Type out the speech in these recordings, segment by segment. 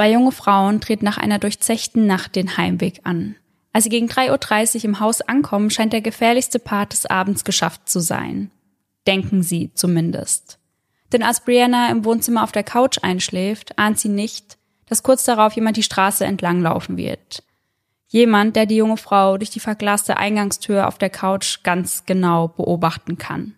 Zwei junge Frauen treten nach einer durchzechten Nacht den Heimweg an. Als sie gegen 3.30 Uhr im Haus ankommen, scheint der gefährlichste Part des Abends geschafft zu sein. Denken sie zumindest. Denn als Brianna im Wohnzimmer auf der Couch einschläft, ahnt sie nicht, dass kurz darauf jemand die Straße entlang laufen wird. Jemand, der die junge Frau durch die verglaste Eingangstür auf der Couch ganz genau beobachten kann.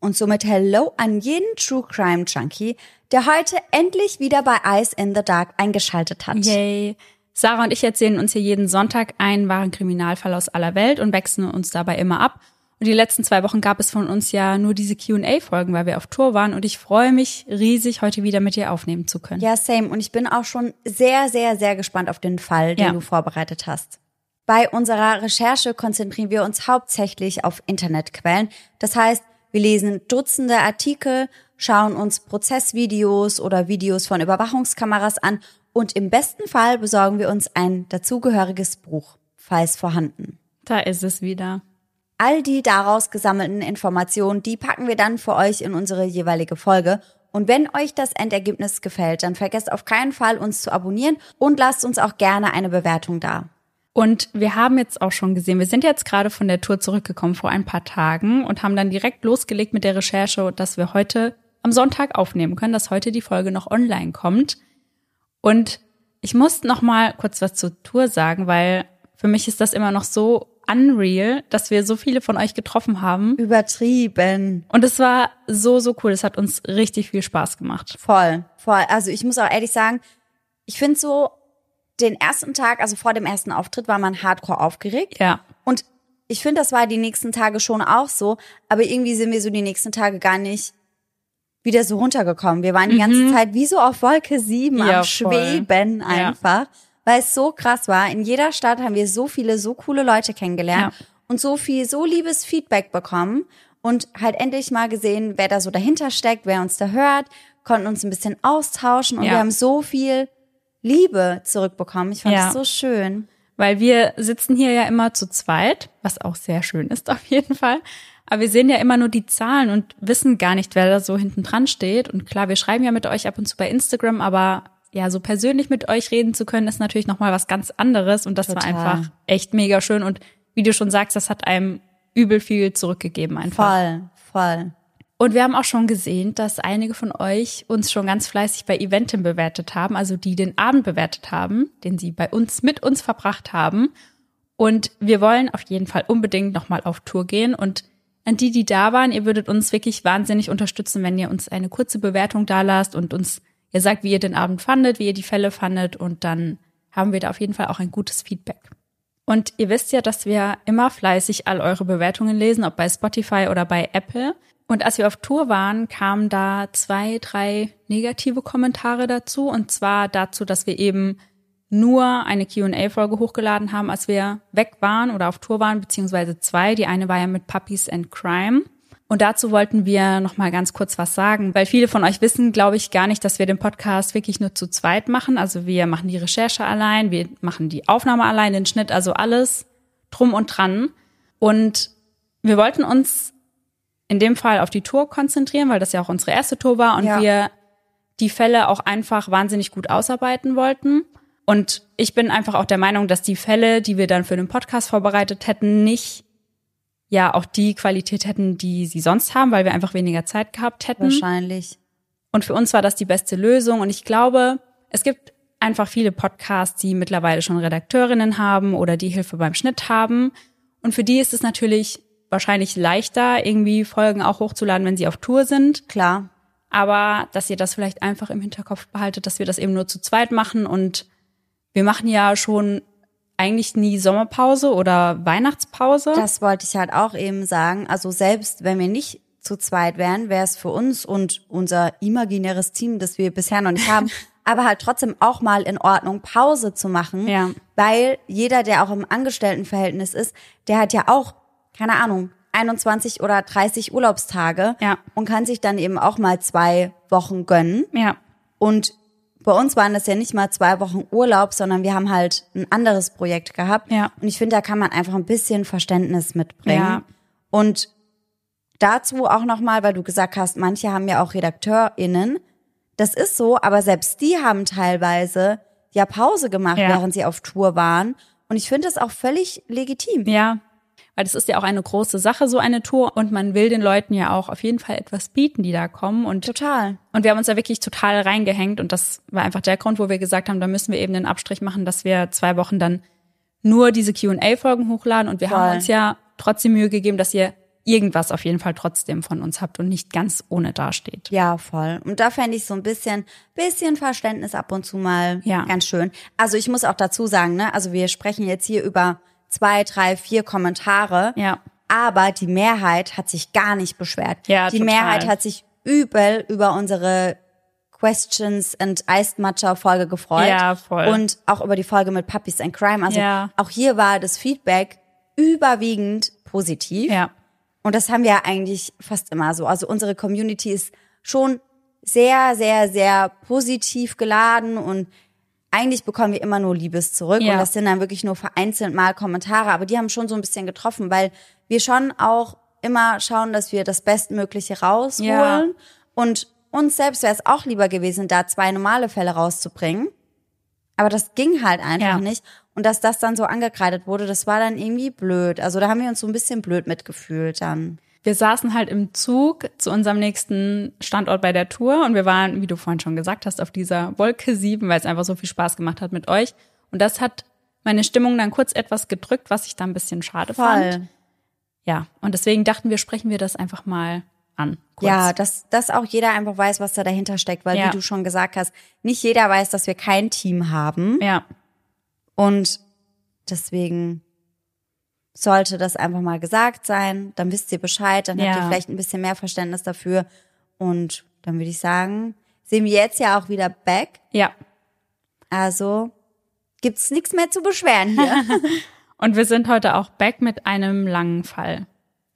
Und somit Hello an jeden True Crime Junkie, der heute endlich wieder bei Eyes in the Dark eingeschaltet hat. Yay! Sarah und ich erzählen uns hier jeden Sonntag einen wahren Kriminalfall aus aller Welt und wechseln uns dabei immer ab und die letzten zwei Wochen gab es von uns ja nur diese Q&A-Folgen, weil wir auf Tour waren. Und ich freue mich riesig, heute wieder mit dir aufnehmen zu können. Ja, same. Und ich bin auch schon sehr, sehr, sehr gespannt auf den Fall, den ja. du vorbereitet hast. Bei unserer Recherche konzentrieren wir uns hauptsächlich auf Internetquellen. Das heißt, wir lesen Dutzende Artikel, schauen uns Prozessvideos oder Videos von Überwachungskameras an und im besten Fall besorgen wir uns ein dazugehöriges Buch, falls vorhanden. Da ist es wieder. All die daraus gesammelten Informationen, die packen wir dann für euch in unsere jeweilige Folge. Und wenn euch das Endergebnis gefällt, dann vergesst auf keinen Fall, uns zu abonnieren und lasst uns auch gerne eine Bewertung da. Und wir haben jetzt auch schon gesehen, wir sind jetzt gerade von der Tour zurückgekommen vor ein paar Tagen und haben dann direkt losgelegt mit der Recherche, dass wir heute am Sonntag aufnehmen können, dass heute die Folge noch online kommt. Und ich muss noch mal kurz was zur Tour sagen, weil für mich ist das immer noch so unreal, dass wir so viele von euch getroffen haben. Übertrieben. Und es war so, so cool. Es hat uns richtig viel Spaß gemacht. Voll, voll. Also ich muss auch ehrlich sagen, ich finde so den ersten Tag, also vor dem ersten Auftritt, war man hardcore aufgeregt. Ja. Und ich finde, das war die nächsten Tage schon auch so. Aber irgendwie sind wir so die nächsten Tage gar nicht wieder so runtergekommen. Wir waren die ganze mhm. Zeit wie so auf Wolke sieben ja, am Schweben einfach. Ja weil es so krass war. In jeder Stadt haben wir so viele, so coole Leute kennengelernt ja. und so viel, so liebes Feedback bekommen und halt endlich mal gesehen, wer da so dahinter steckt, wer uns da hört, konnten uns ein bisschen austauschen und wir haben so viel Liebe zurückbekommen. Ich fand ja. das so schön. Weil wir sitzen hier ja immer zu zweit, was auch sehr schön ist auf jeden Fall. Aber wir sehen ja immer nur die Zahlen und wissen gar nicht, wer da so hinten dran steht. Und klar, wir schreiben ja mit euch ab und zu bei Instagram, aber ja, so persönlich mit euch reden zu können, ist natürlich nochmal was ganz anderes. Und das Total. war einfach echt mega schön. Und wie du schon sagst, das hat einem übel viel zurückgegeben einfach. Voll, voll. Und wir haben auch schon gesehen, dass einige von euch uns schon ganz fleißig bei Eventim bewertet haben, also die den Abend bewertet haben, den sie bei uns mit uns verbracht haben. Und wir wollen auf jeden Fall unbedingt nochmal auf Tour gehen. Und an die, die da waren, ihr würdet uns wirklich wahnsinnig unterstützen, wenn ihr uns eine kurze Bewertung da lasst und uns Ihr sagt, wie ihr den Abend fandet, wie ihr die Fälle fandet und dann haben wir da auf jeden Fall auch ein gutes Feedback. Und ihr wisst ja, dass wir immer fleißig all eure Bewertungen lesen, ob bei Spotify oder bei Apple. Und als wir auf Tour waren, kamen da zwei, drei negative Kommentare dazu. Und zwar dazu, dass wir eben nur eine Q&A-Folge hochgeladen haben, als wir weg waren oder auf Tour waren, beziehungsweise zwei. Die eine war ja mit Puppies and Crime. Und dazu wollten wir noch mal ganz kurz was sagen, weil viele von euch wissen, glaube ich, gar nicht, dass wir den Podcast wirklich nur zu zweit machen. Also wir machen die Recherche allein, wir machen die Aufnahme allein, den Schnitt, also alles drum und dran. Und wir wollten uns in dem Fall auf die Tour konzentrieren, weil das ja auch unsere erste Tour war und ja. wir die Fälle auch einfach wahnsinnig gut ausarbeiten wollten. Und ich bin einfach auch der Meinung, dass die Fälle, die wir dann für den Podcast vorbereitet hätten, nicht ja auch die Qualität hätten, die sie sonst haben, weil wir einfach weniger Zeit gehabt hätten. Wahrscheinlich. Und für uns war das die beste Lösung. Und ich glaube, es gibt einfach viele Podcasts, die mittlerweile schon Redakteurinnen haben oder die Hilfe beim Schnitt haben. Und für die ist es natürlich wahrscheinlich leichter, irgendwie Folgen auch hochzuladen, wenn sie auf Tour sind. Klar. Aber dass ihr das vielleicht einfach im Hinterkopf behaltet, dass wir das eben nur zu zweit machen und wir machen ja schon eigentlich nie Sommerpause oder Weihnachtspause. Das wollte ich halt auch eben sagen. Also selbst wenn wir nicht zu zweit wären, wäre es für uns und unser imaginäres Team, das wir bisher noch nicht haben, aber halt trotzdem auch mal in Ordnung, Pause zu machen. Ja. Weil jeder, der auch im Angestelltenverhältnis ist, der hat ja auch, keine Ahnung, 21 oder 30 Urlaubstage ja. und kann sich dann eben auch mal zwei Wochen gönnen. Ja. Und bei uns waren das ja nicht mal zwei Wochen Urlaub, sondern wir haben halt ein anderes Projekt gehabt. Ja. Und ich finde, da kann man einfach ein bisschen Verständnis mitbringen. Ja. Und dazu auch nochmal, weil du gesagt hast, manche haben ja auch RedakteurInnen. Das ist so, aber selbst die haben teilweise ja Pause gemacht, ja. während sie auf Tour waren. Und ich finde das auch völlig legitim. Ja, weil das ist ja auch eine große Sache, so eine Tour. Und man will den Leuten ja auch auf jeden Fall etwas bieten, die da kommen. Und total. Und wir haben uns da wirklich total reingehängt. Und das war einfach der Grund, wo wir gesagt haben, da müssen wir eben den Abstrich machen, dass wir zwei Wochen dann nur diese Qa-Folgen hochladen. Und wir Voll. haben uns ja trotzdem Mühe gegeben, dass ihr irgendwas auf jeden Fall trotzdem von uns habt und nicht ganz ohne dasteht. Ja, voll. Und da fände ich so ein bisschen, bisschen Verständnis ab und zu mal ja. ganz schön. Also ich muss auch dazu sagen, ne, also wir sprechen jetzt hier über zwei, drei, vier Kommentare. Ja. Aber die Mehrheit hat sich gar nicht beschwert. Ja, die total. Mehrheit hat sich übel über unsere Questions and Iced Matcha Folge gefreut. Ja, voll. Und auch über die Folge mit Puppies and Crime. Also ja. auch hier war das Feedback überwiegend positiv. Ja. Und das haben wir eigentlich fast immer so. Also unsere Community ist schon sehr, sehr, sehr positiv geladen und eigentlich bekommen wir immer nur Liebes zurück ja. und das sind dann wirklich nur vereinzelt mal Kommentare, aber die haben schon so ein bisschen getroffen, weil wir schon auch immer schauen, dass wir das Bestmögliche rausholen ja. und uns selbst wäre es auch lieber gewesen, da zwei normale Fälle rauszubringen. Aber das ging halt einfach ja. nicht. Und dass das dann so angekreidet wurde, das war dann irgendwie blöd. Also da haben wir uns so ein bisschen blöd mitgefühlt dann wir saßen halt im Zug zu unserem nächsten Standort bei der Tour und wir waren, wie du vorhin schon gesagt hast, auf dieser Wolke 7, weil es einfach so viel Spaß gemacht hat mit euch. Und das hat meine Stimmung dann kurz etwas gedrückt, was ich da ein bisschen schade Voll. fand. Ja, und deswegen dachten wir, sprechen wir das einfach mal an. Kurz. Ja, dass, dass auch jeder einfach weiß, was da dahinter steckt, weil ja. wie du schon gesagt hast, nicht jeder weiß, dass wir kein Team haben. Ja. Und deswegen sollte das einfach mal gesagt sein. Dann wisst ihr Bescheid, dann ja. habt ihr vielleicht ein bisschen mehr Verständnis dafür. Und dann würde ich sagen, sehen wir jetzt ja auch wieder back. Ja. Also gibt's nichts mehr zu beschweren hier. Und wir sind heute auch back mit einem langen Fall.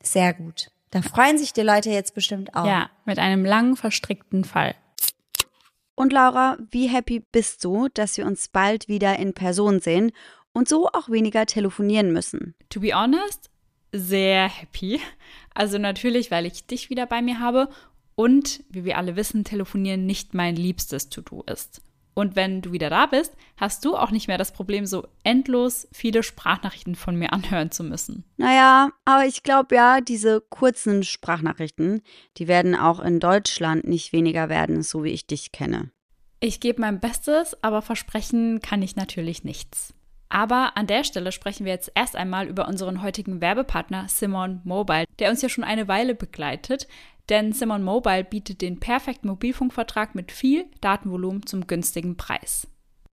Sehr gut. Da freuen sich die Leute jetzt bestimmt auch. Ja, mit einem langen verstrickten Fall. Und Laura, wie happy bist du, dass wir uns bald wieder in Person sehen und so auch weniger telefonieren müssen. To be honest, sehr happy. Also natürlich, weil ich dich wieder bei mir habe und, wie wir alle wissen, telefonieren nicht mein liebstes To-Do ist. Und wenn du wieder da bist, hast du auch nicht mehr das Problem, so endlos viele Sprachnachrichten von mir anhören zu müssen. Naja, aber ich glaube ja, diese kurzen Sprachnachrichten, die werden auch in Deutschland nicht weniger werden, so wie ich dich kenne. Ich gebe mein Bestes, aber versprechen kann ich natürlich nichts. Aber an der Stelle sprechen wir jetzt erst einmal über unseren heutigen Werbepartner Simon Mobile, der uns ja schon eine Weile begleitet. Denn Simon Mobile bietet den perfekten Mobilfunkvertrag mit viel Datenvolumen zum günstigen Preis.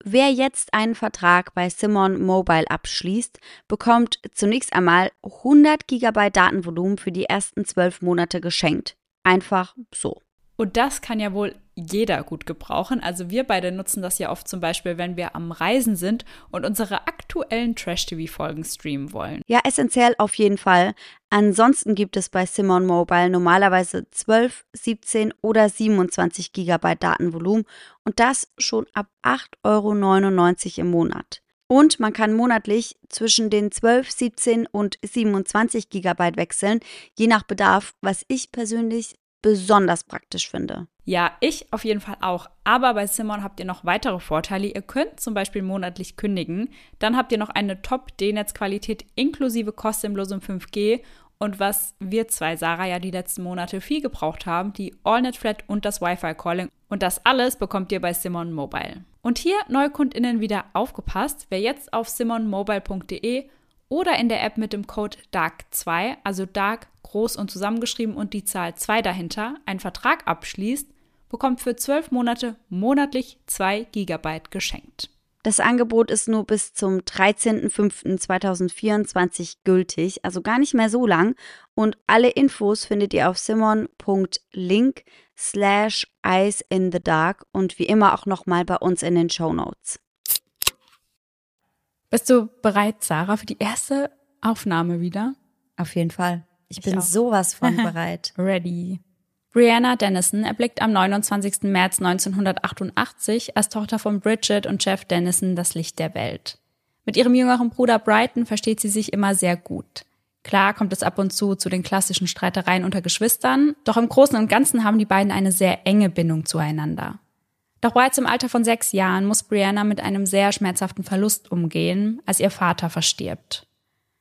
Wer jetzt einen Vertrag bei Simon Mobile abschließt, bekommt zunächst einmal 100 GB Datenvolumen für die ersten zwölf Monate geschenkt. Einfach so. Und das kann ja wohl jeder gut gebrauchen. Also wir beide nutzen das ja oft zum Beispiel, wenn wir am Reisen sind und unsere aktuellen Trash-TV-Folgen streamen wollen. Ja, essentiell auf jeden Fall. Ansonsten gibt es bei Simon Mobile normalerweise 12, 17 oder 27 GB Datenvolumen und das schon ab 8,99 Euro im Monat. Und man kann monatlich zwischen den 12, 17 und 27 GB wechseln, je nach Bedarf, was ich persönlich besonders praktisch finde. Ja, ich auf jeden Fall auch. Aber bei Simon habt ihr noch weitere Vorteile. Ihr könnt zum Beispiel monatlich kündigen. Dann habt ihr noch eine Top-D-Netz-Qualität inklusive kostenlosem 5G. Und was wir zwei, Sarah, ja die letzten Monate viel gebraucht haben, die AllNet Flat und das Wi-Fi-Calling. Und das alles bekommt ihr bei Simon Mobile. Und hier NeukundInnen wieder aufgepasst. Wer jetzt auf simonmobile.de oder in der App mit dem Code DARK2, also DARK groß und zusammengeschrieben und die Zahl 2 dahinter, einen Vertrag abschließt, bekommt für 12 Monate monatlich 2 GB geschenkt. Das Angebot ist nur bis zum 13.05.2024 gültig, also gar nicht mehr so lang. Und alle Infos findet ihr auf simon.link slash Eyes in the Dark und wie immer auch nochmal bei uns in den Show Notes. Bist du bereit, Sarah, für die erste Aufnahme wieder? Auf jeden Fall. Ich, ich bin auch. sowas von bereit. Ready. Brianna Dennison erblickt am 29. März 1988 als Tochter von Bridget und Jeff Dennison das Licht der Welt. Mit ihrem jüngeren Bruder Brighton versteht sie sich immer sehr gut. Klar kommt es ab und zu zu den klassischen Streitereien unter Geschwistern, doch im Großen und Ganzen haben die beiden eine sehr enge Bindung zueinander. Doch bereits im Alter von sechs Jahren muss Brianna mit einem sehr schmerzhaften Verlust umgehen, als ihr Vater verstirbt.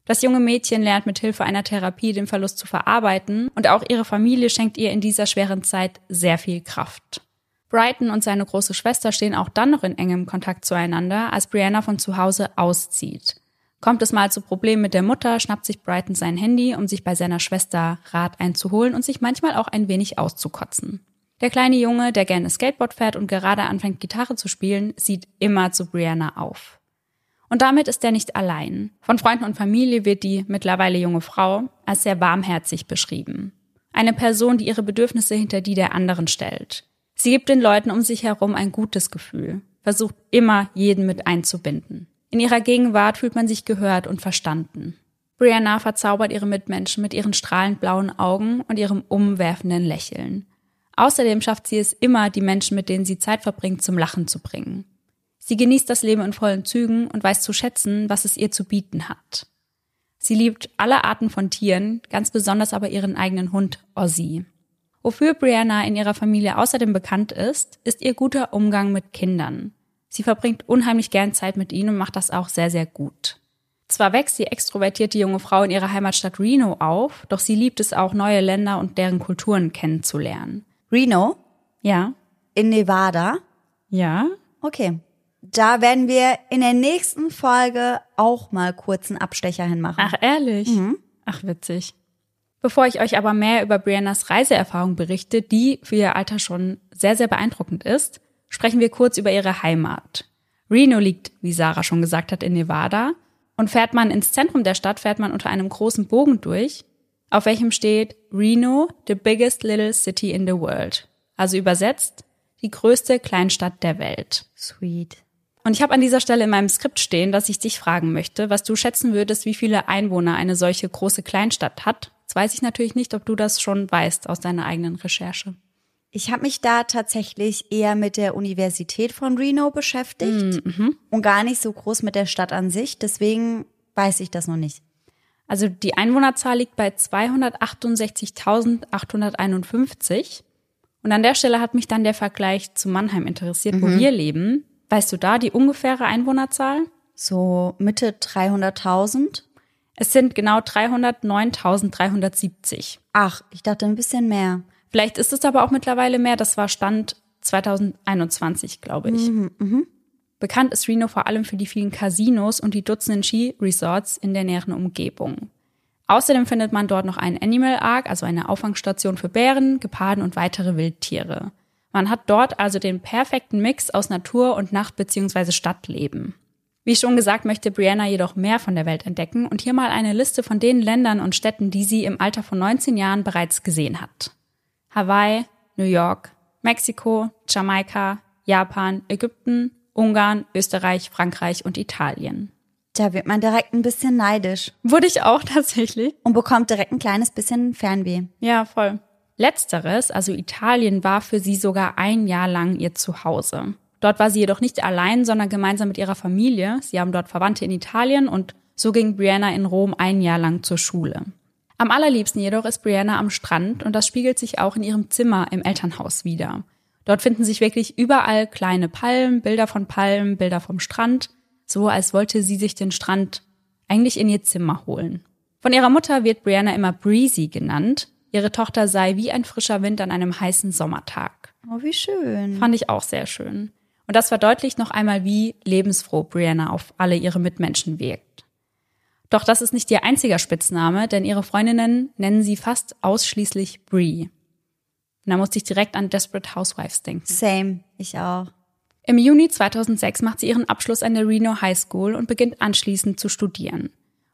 Das junge Mädchen lernt mit Hilfe einer Therapie den Verlust zu verarbeiten und auch ihre Familie schenkt ihr in dieser schweren Zeit sehr viel Kraft. Brighton und seine große Schwester stehen auch dann noch in engem Kontakt zueinander, als Brianna von zu Hause auszieht. Kommt es mal zu Problemen mit der Mutter, schnappt sich Brighton sein Handy, um sich bei seiner Schwester Rat einzuholen und sich manchmal auch ein wenig auszukotzen. Der kleine Junge, der gerne Skateboard fährt und gerade anfängt, Gitarre zu spielen, sieht immer zu Brianna auf. Und damit ist er nicht allein. Von Freunden und Familie wird die mittlerweile junge Frau als sehr warmherzig beschrieben. Eine Person, die ihre Bedürfnisse hinter die der anderen stellt. Sie gibt den Leuten um sich herum ein gutes Gefühl, versucht immer jeden mit einzubinden. In ihrer Gegenwart fühlt man sich gehört und verstanden. Brianna verzaubert ihre Mitmenschen mit ihren strahlend blauen Augen und ihrem umwerfenden Lächeln. Außerdem schafft sie es immer, die Menschen, mit denen sie Zeit verbringt, zum Lachen zu bringen. Sie genießt das Leben in vollen Zügen und weiß zu schätzen, was es ihr zu bieten hat. Sie liebt alle Arten von Tieren, ganz besonders aber ihren eigenen Hund Ozzy. Wofür Brianna in ihrer Familie außerdem bekannt ist, ist ihr guter Umgang mit Kindern. Sie verbringt unheimlich gern Zeit mit ihnen und macht das auch sehr, sehr gut. Zwar wächst die extrovertierte junge Frau in ihrer Heimatstadt Reno auf, doch sie liebt es auch, neue Länder und deren Kulturen kennenzulernen. Reno? Ja. In Nevada? Ja. Okay. Da werden wir in der nächsten Folge auch mal kurz einen Abstecher hinmachen. Ach, ehrlich? Mhm. Ach, witzig. Bevor ich euch aber mehr über Briannas Reiseerfahrung berichte, die für ihr Alter schon sehr, sehr beeindruckend ist, sprechen wir kurz über ihre Heimat. Reno liegt, wie Sarah schon gesagt hat, in Nevada. Und fährt man ins Zentrum der Stadt, fährt man unter einem großen Bogen durch, auf welchem steht Reno, the biggest little city in the world. Also übersetzt, die größte Kleinstadt der Welt. Sweet. Und ich habe an dieser Stelle in meinem Skript stehen, dass ich dich fragen möchte, was du schätzen würdest, wie viele Einwohner eine solche große Kleinstadt hat. Jetzt weiß ich natürlich nicht, ob du das schon weißt aus deiner eigenen Recherche. Ich habe mich da tatsächlich eher mit der Universität von Reno beschäftigt mhm. und gar nicht so groß mit der Stadt an sich. Deswegen weiß ich das noch nicht. Also die Einwohnerzahl liegt bei 268.851. Und an der Stelle hat mich dann der Vergleich zu Mannheim interessiert, mhm. wo wir leben. Weißt du da die ungefähre Einwohnerzahl? So Mitte 300.000. Es sind genau 309.370. Ach, ich dachte ein bisschen mehr. Vielleicht ist es aber auch mittlerweile mehr. Das war Stand 2021, glaube ich. Mhm, mh. Bekannt ist Reno vor allem für die vielen Casinos und die Dutzenden Ski-Resorts in der näheren Umgebung. Außerdem findet man dort noch einen Animal Ark, also eine Auffangstation für Bären, Geparden und weitere Wildtiere. Man hat dort also den perfekten Mix aus Natur und Nacht- bzw. Stadtleben. Wie schon gesagt, möchte Brianna jedoch mehr von der Welt entdecken und hier mal eine Liste von den Ländern und Städten, die sie im Alter von 19 Jahren bereits gesehen hat. Hawaii, New York, Mexiko, Jamaika, Japan, Ägypten, Ungarn, Österreich, Frankreich und Italien. Da wird man direkt ein bisschen neidisch. Wurde ich auch tatsächlich. Und bekommt direkt ein kleines bisschen Fernweh. Ja, voll. Letzteres, also Italien, war für sie sogar ein Jahr lang ihr Zuhause. Dort war sie jedoch nicht allein, sondern gemeinsam mit ihrer Familie. Sie haben dort Verwandte in Italien und so ging Brianna in Rom ein Jahr lang zur Schule. Am allerliebsten jedoch ist Brianna am Strand und das spiegelt sich auch in ihrem Zimmer im Elternhaus wieder. Dort finden sich wirklich überall kleine Palmen, Bilder von Palmen, Bilder vom Strand, so als wollte sie sich den Strand eigentlich in ihr Zimmer holen. Von ihrer Mutter wird Brianna immer Breezy genannt. Ihre Tochter sei wie ein frischer Wind an einem heißen Sommertag. Oh, wie schön. Fand ich auch sehr schön. Und das verdeutlicht noch einmal, wie lebensfroh Brianna auf alle ihre Mitmenschen wirkt. Doch das ist nicht ihr einziger Spitzname, denn ihre Freundinnen nennen sie fast ausschließlich Brie. Und da musste ich direkt an Desperate Housewives denken. Same, ich auch. Im Juni 2006 macht sie ihren Abschluss an der Reno High School und beginnt anschließend zu studieren.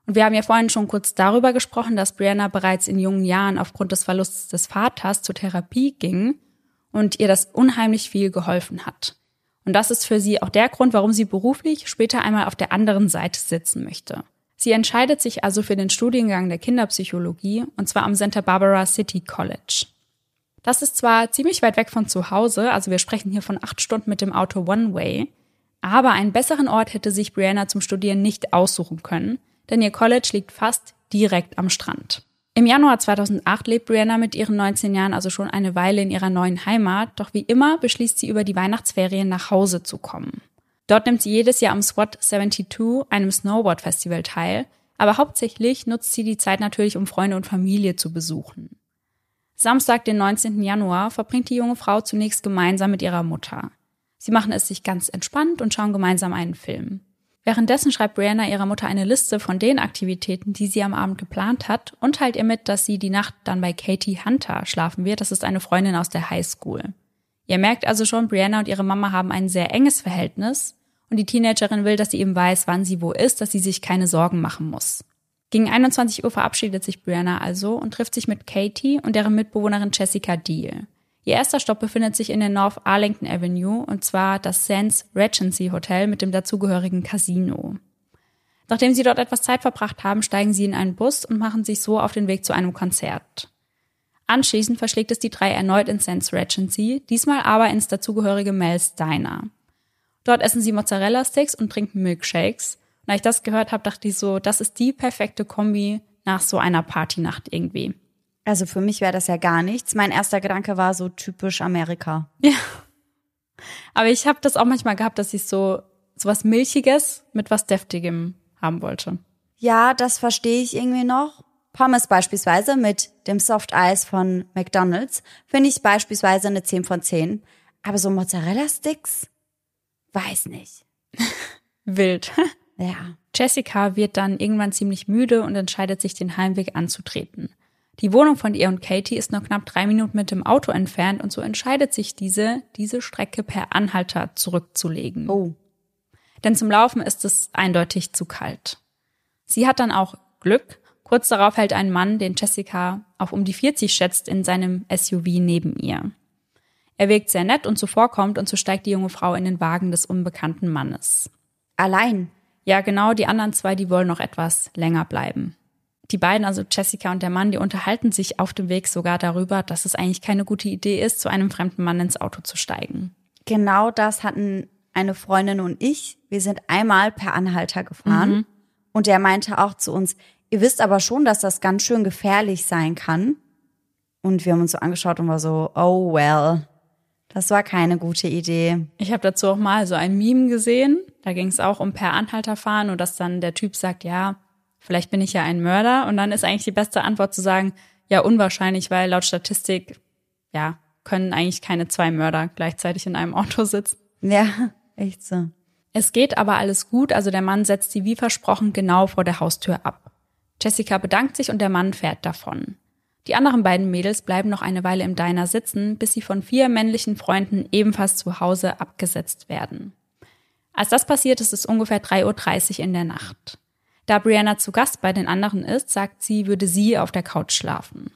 Und wir haben ja vorhin schon kurz darüber gesprochen, dass Brianna bereits in jungen Jahren aufgrund des Verlusts des Vaters zur Therapie ging und ihr das unheimlich viel geholfen hat. Und das ist für sie auch der Grund, warum sie beruflich später einmal auf der anderen Seite sitzen möchte. Sie entscheidet sich also für den Studiengang der Kinderpsychologie und zwar am Santa Barbara City College. Das ist zwar ziemlich weit weg von zu Hause, also wir sprechen hier von acht Stunden mit dem Auto One Way, aber einen besseren Ort hätte sich Brianna zum Studieren nicht aussuchen können, denn ihr College liegt fast direkt am Strand. Im Januar 2008 lebt Brianna mit ihren 19 Jahren also schon eine Weile in ihrer neuen Heimat, doch wie immer beschließt sie über die Weihnachtsferien nach Hause zu kommen. Dort nimmt sie jedes Jahr am SWAT 72, einem Snowboard-Festival, teil, aber hauptsächlich nutzt sie die Zeit natürlich, um Freunde und Familie zu besuchen. Samstag, den 19. Januar, verbringt die junge Frau zunächst gemeinsam mit ihrer Mutter. Sie machen es sich ganz entspannt und schauen gemeinsam einen Film. Währenddessen schreibt Brianna ihrer Mutter eine Liste von den Aktivitäten, die sie am Abend geplant hat und teilt ihr mit, dass sie die Nacht dann bei Katie Hunter schlafen wird. Das ist eine Freundin aus der Highschool. Ihr merkt also schon, Brianna und ihre Mama haben ein sehr enges Verhältnis und die Teenagerin will, dass sie eben weiß, wann sie wo ist, dass sie sich keine Sorgen machen muss. Gegen 21 Uhr verabschiedet sich Brianna also und trifft sich mit Katie und deren Mitbewohnerin Jessica Deal. Ihr erster Stopp befindet sich in der North Arlington Avenue und zwar das Sands Regency Hotel mit dem dazugehörigen Casino. Nachdem sie dort etwas Zeit verbracht haben, steigen sie in einen Bus und machen sich so auf den Weg zu einem Konzert. Anschließend verschlägt es die drei erneut ins Sands Regency, diesmal aber ins dazugehörige Mel's Diner. Dort essen sie Mozzarella-Sticks und trinken Milkshakes. Und als ich das gehört habe, dachte ich so, das ist die perfekte Kombi nach so einer Partynacht irgendwie. Also für mich wäre das ja gar nichts. Mein erster Gedanke war so typisch Amerika. Ja. Aber ich habe das auch manchmal gehabt, dass ich so so was Milchiges mit was Deftigem haben wollte. Ja, das verstehe ich irgendwie noch. Pommes beispielsweise mit dem Soft Eis von McDonald's finde ich beispielsweise eine 10 von 10. Aber so Mozzarella-Sticks? Weiß nicht. Wild. Ja. Jessica wird dann irgendwann ziemlich müde und entscheidet sich, den Heimweg anzutreten. Die Wohnung von ihr und Katie ist nur knapp drei Minuten mit dem Auto entfernt und so entscheidet sich diese, diese Strecke per Anhalter zurückzulegen. Oh. Denn zum Laufen ist es eindeutig zu kalt. Sie hat dann auch Glück. Kurz darauf hält ein Mann, den Jessica auf um die 40 schätzt, in seinem SUV neben ihr. Er wirkt sehr nett und zuvorkommt und so steigt die junge Frau in den Wagen des unbekannten Mannes. Allein? Ja, genau, die anderen zwei, die wollen noch etwas länger bleiben die beiden, also Jessica und der Mann, die unterhalten sich auf dem Weg sogar darüber, dass es eigentlich keine gute Idee ist, zu einem fremden Mann ins Auto zu steigen. Genau das hatten eine Freundin und ich. Wir sind einmal per Anhalter gefahren mhm. und der meinte auch zu uns, ihr wisst aber schon, dass das ganz schön gefährlich sein kann. Und wir haben uns so angeschaut und war so, oh well, das war keine gute Idee. Ich habe dazu auch mal so ein Meme gesehen. Da ging es auch um per Anhalter fahren und dass dann der Typ sagt, ja, vielleicht bin ich ja ein Mörder. Und dann ist eigentlich die beste Antwort zu sagen, ja, unwahrscheinlich, weil laut Statistik, ja, können eigentlich keine zwei Mörder gleichzeitig in einem Auto sitzen. Ja, echt so. Es geht aber alles gut, also der Mann setzt sie wie versprochen genau vor der Haustür ab. Jessica bedankt sich und der Mann fährt davon. Die anderen beiden Mädels bleiben noch eine Weile im Diner sitzen, bis sie von vier männlichen Freunden ebenfalls zu Hause abgesetzt werden. Als das passiert, ist es ungefähr 3.30 Uhr in der Nacht. Da Brianna zu Gast bei den anderen ist, sagt sie, würde sie auf der Couch schlafen.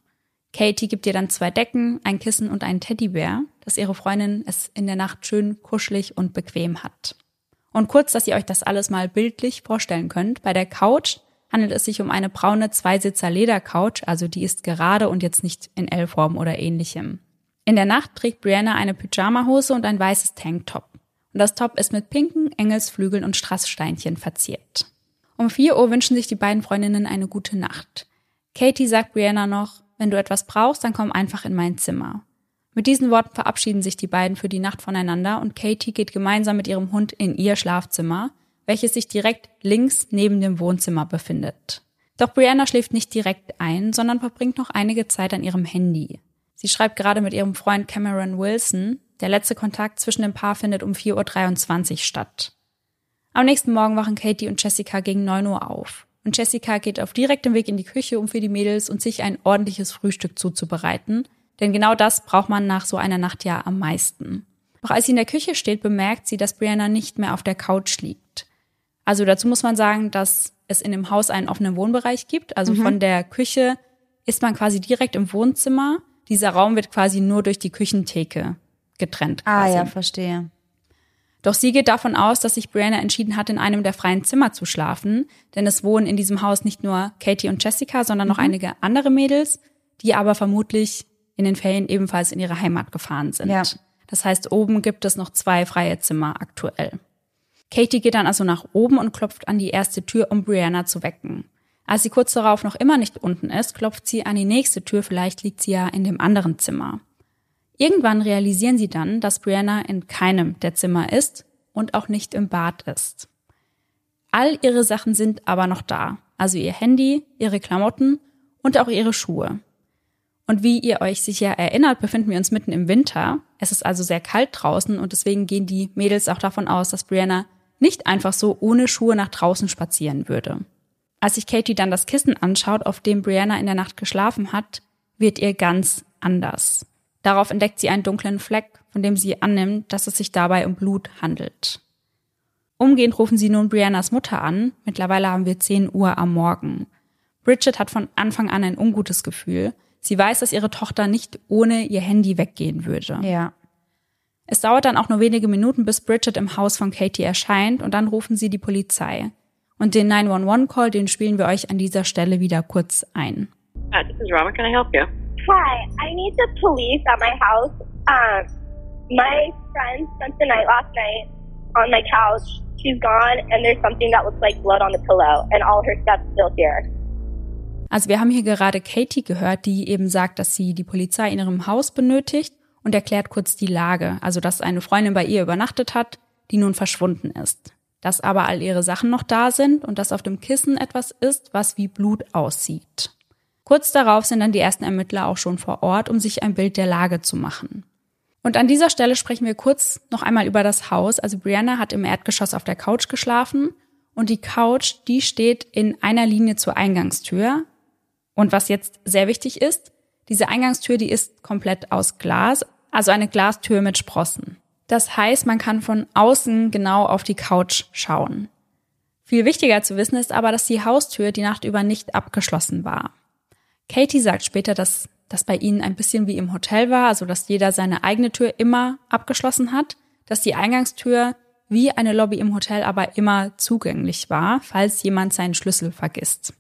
Katie gibt ihr dann zwei Decken, ein Kissen und einen Teddybär, dass ihre Freundin es in der Nacht schön kuschelig und bequem hat. Und kurz, dass ihr euch das alles mal bildlich vorstellen könnt, bei der Couch handelt es sich um eine braune Zweisitzer Ledercouch, also die ist gerade und jetzt nicht in L-Form oder ähnlichem. In der Nacht trägt Brianna eine Pyjamahose und ein weißes Tanktop. Und das Top ist mit pinken Engelsflügeln und Strasssteinchen verziert. Um 4 Uhr wünschen sich die beiden Freundinnen eine gute Nacht. Katie sagt Brianna noch, wenn du etwas brauchst, dann komm einfach in mein Zimmer. Mit diesen Worten verabschieden sich die beiden für die Nacht voneinander und Katie geht gemeinsam mit ihrem Hund in ihr Schlafzimmer, welches sich direkt links neben dem Wohnzimmer befindet. Doch Brianna schläft nicht direkt ein, sondern verbringt noch einige Zeit an ihrem Handy. Sie schreibt gerade mit ihrem Freund Cameron Wilson. Der letzte Kontakt zwischen dem Paar findet um 4.23 Uhr statt. Am nächsten Morgen wachen Katie und Jessica gegen 9 Uhr auf. Und Jessica geht auf direktem Weg in die Küche, um für die Mädels und sich ein ordentliches Frühstück zuzubereiten. Denn genau das braucht man nach so einer Nacht ja am meisten. Doch als sie in der Küche steht, bemerkt sie, dass Brianna nicht mehr auf der Couch liegt. Also dazu muss man sagen, dass es in dem Haus einen offenen Wohnbereich gibt. Also mhm. von der Küche ist man quasi direkt im Wohnzimmer. Dieser Raum wird quasi nur durch die Küchentheke getrennt. Ah quasi. Ah ja, verstehe. Doch sie geht davon aus, dass sich Brianna entschieden hat, in einem der freien Zimmer zu schlafen, denn es wohnen in diesem Haus nicht nur Katie und Jessica, sondern noch mhm. einige andere Mädels, die aber vermutlich in den Ferien ebenfalls in ihre Heimat gefahren sind. Ja. Das heißt, oben gibt es noch zwei freie Zimmer aktuell. Katie geht dann also nach oben und klopft an die erste Tür, um Brianna zu wecken. Als sie kurz darauf noch immer nicht unten ist, klopft sie an die nächste Tür, vielleicht liegt sie ja in dem anderen Zimmer. Irgendwann realisieren sie dann, dass Brianna in keinem der Zimmer ist und auch nicht im Bad ist. All ihre Sachen sind aber noch da, also ihr Handy, ihre Klamotten und auch ihre Schuhe. Und wie ihr euch sicher erinnert, befinden wir uns mitten im Winter. Es ist also sehr kalt draußen und deswegen gehen die Mädels auch davon aus, dass Brianna nicht einfach so ohne Schuhe nach draußen spazieren würde. Als sich Katie dann das Kissen anschaut, auf dem Brianna in der Nacht geschlafen hat, wird ihr ganz anders. Darauf entdeckt sie einen dunklen Fleck, von dem sie annimmt, dass es sich dabei um Blut handelt. Umgehend rufen sie nun Briannas Mutter an. Mittlerweile haben wir 10 Uhr am Morgen. Bridget hat von Anfang an ein ungutes Gefühl. Sie weiß, dass ihre Tochter nicht ohne ihr Handy weggehen würde. Ja. Es dauert dann auch nur wenige Minuten, bis Bridget im Haus von Katie erscheint und dann rufen sie die Polizei. Und den 911-Call, den spielen wir euch an dieser Stelle wieder kurz ein. Uh, this is Rama. Can I help you? Hi, I need the police at my house. Um, my friend spent the night last night on my couch. She's gone, and there's something that looks like blood on the pillow, and all her stuff's still here. Also wir haben hier gerade Katie gehört, die eben sagt, dass sie die Polizei in ihrem Haus benötigt und erklärt kurz die Lage, also dass eine Freundin bei ihr übernachtet hat, die nun verschwunden ist dass aber all ihre Sachen noch da sind und dass auf dem Kissen etwas ist, was wie Blut aussieht. Kurz darauf sind dann die ersten Ermittler auch schon vor Ort, um sich ein Bild der Lage zu machen. Und an dieser Stelle sprechen wir kurz noch einmal über das Haus. Also Brianna hat im Erdgeschoss auf der Couch geschlafen und die Couch, die steht in einer Linie zur Eingangstür. Und was jetzt sehr wichtig ist, diese Eingangstür, die ist komplett aus Glas, also eine Glastür mit Sprossen. Das heißt, man kann von außen genau auf die Couch schauen. Viel wichtiger zu wissen ist aber, dass die Haustür die Nacht über nicht abgeschlossen war. Katie sagt später, dass das bei ihnen ein bisschen wie im Hotel war, also dass jeder seine eigene Tür immer abgeschlossen hat, dass die Eingangstür wie eine Lobby im Hotel aber immer zugänglich war, falls jemand seinen Schlüssel vergisst.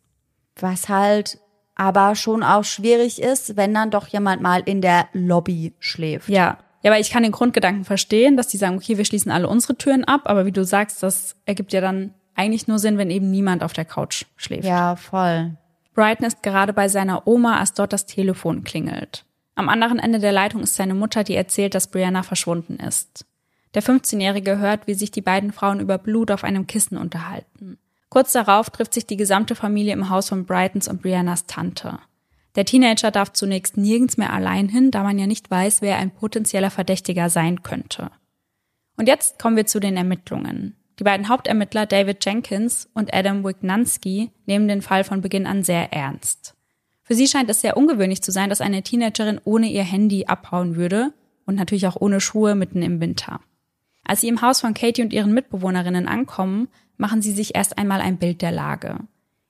Was halt aber schon auch schwierig ist, wenn dann doch jemand mal in der Lobby schläft. Ja, ja, aber ich kann den Grundgedanken verstehen, dass die sagen, okay, wir schließen alle unsere Türen ab, aber wie du sagst, das ergibt ja dann eigentlich nur Sinn, wenn eben niemand auf der Couch schläft. Ja, voll. Brighton ist gerade bei seiner Oma, als dort das Telefon klingelt. Am anderen Ende der Leitung ist seine Mutter, die erzählt, dass Brianna verschwunden ist. Der 15-Jährige hört, wie sich die beiden Frauen über Blut auf einem Kissen unterhalten. Kurz darauf trifft sich die gesamte Familie im Haus von Brightons und Briannas Tante. Der Teenager darf zunächst nirgends mehr allein hin, da man ja nicht weiß, wer ein potenzieller Verdächtiger sein könnte. Und jetzt kommen wir zu den Ermittlungen. Die beiden Hauptermittler David Jenkins und Adam Wignanski nehmen den Fall von Beginn an sehr ernst. Für sie scheint es sehr ungewöhnlich zu sein, dass eine Teenagerin ohne ihr Handy abhauen würde und natürlich auch ohne Schuhe mitten im Winter. Als sie im Haus von Katie und ihren Mitbewohnerinnen ankommen, machen sie sich erst einmal ein Bild der Lage.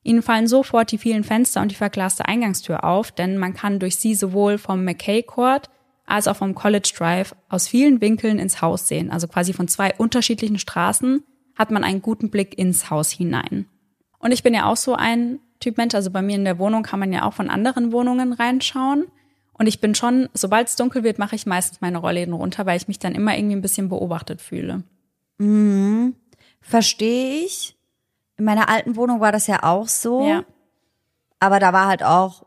Ihnen fallen sofort die vielen Fenster und die verglaste Eingangstür auf, denn man kann durch sie sowohl vom McKay Court als auch vom College Drive aus vielen Winkeln ins Haus sehen. Also quasi von zwei unterschiedlichen Straßen hat man einen guten Blick ins Haus hinein. Und ich bin ja auch so ein Typ Mensch, also bei mir in der Wohnung kann man ja auch von anderen Wohnungen reinschauen. Und ich bin schon, sobald es dunkel wird, mache ich meistens meine Rollläden runter, weil ich mich dann immer irgendwie ein bisschen beobachtet fühle. Mhm. Verstehe ich. In meiner alten Wohnung war das ja auch so. Ja. Aber da war halt auch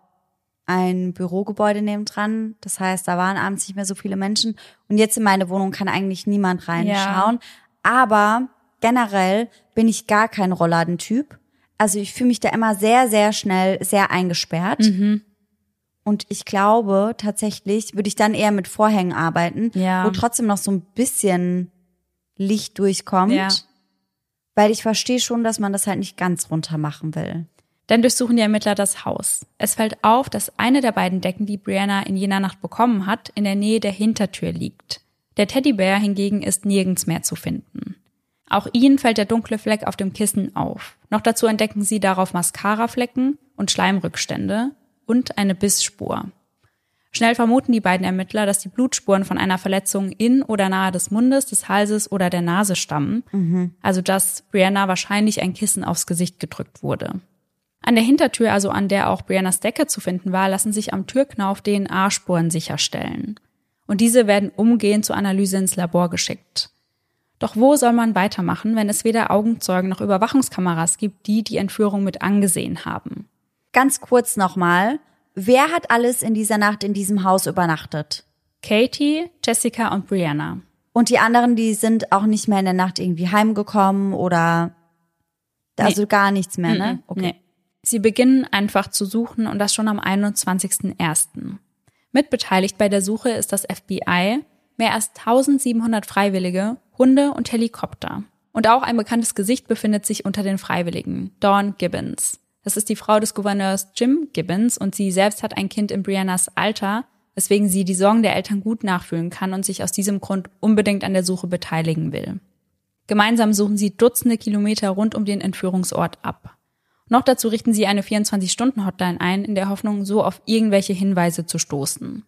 ein Bürogebäude nebendran. Das heißt, da waren abends nicht mehr so viele Menschen. Und jetzt in meine Wohnung kann eigentlich niemand reinschauen. Ja. Aber generell bin ich gar kein Rollladentyp. Also ich fühle mich da immer sehr, sehr schnell sehr eingesperrt. Mhm. Und ich glaube, tatsächlich würde ich dann eher mit Vorhängen arbeiten, ja. wo trotzdem noch so ein bisschen Licht durchkommt. Ja. Weil ich verstehe schon, dass man das halt nicht ganz runter machen will. Dann durchsuchen die Ermittler das Haus. Es fällt auf, dass eine der beiden Decken, die Brianna in jener Nacht bekommen hat, in der Nähe der Hintertür liegt. Der Teddybär hingegen ist nirgends mehr zu finden. Auch ihnen fällt der dunkle Fleck auf dem Kissen auf. Noch dazu entdecken sie darauf Mascaraflecken und Schleimrückstände und eine Bissspur. Schnell vermuten die beiden Ermittler, dass die Blutspuren von einer Verletzung in oder nahe des Mundes, des Halses oder der Nase stammen. Mhm. Also dass Brianna wahrscheinlich ein Kissen aufs Gesicht gedrückt wurde. An der Hintertür, also an der auch Briannas Decke zu finden war, lassen sich am Türknauf DNA-Spuren sicherstellen. Und diese werden umgehend zur Analyse ins Labor geschickt. Doch wo soll man weitermachen, wenn es weder Augenzeugen noch Überwachungskameras gibt, die die Entführung mit angesehen haben? Ganz kurz nochmal. Wer hat alles in dieser Nacht in diesem Haus übernachtet? Katie, Jessica und Brianna. Und die anderen, die sind auch nicht mehr in der Nacht irgendwie heimgekommen oder Nee. also gar nichts mehr, ne? Mhm, Nee. Sie beginnen einfach zu suchen und das schon am 21.01. Mitbeteiligt bei der Suche ist das FBI, mehr als 1700 Freiwillige, Hunde und Helikopter. Und auch ein bekanntes Gesicht befindet sich unter den Freiwilligen, Dawn Gibbons. Das ist die Frau des Gouverneurs Jim Gibbons und sie selbst hat ein Kind in Briannas Alter, weswegen sie die Sorgen der Eltern gut nachfühlen kann und sich aus diesem Grund unbedingt an der Suche beteiligen will. Gemeinsam suchen sie Dutzende Kilometer rund um den Entführungsort ab. Noch dazu richten sie eine 24-Stunden-Hotline ein, in der Hoffnung, so auf irgendwelche Hinweise zu stoßen.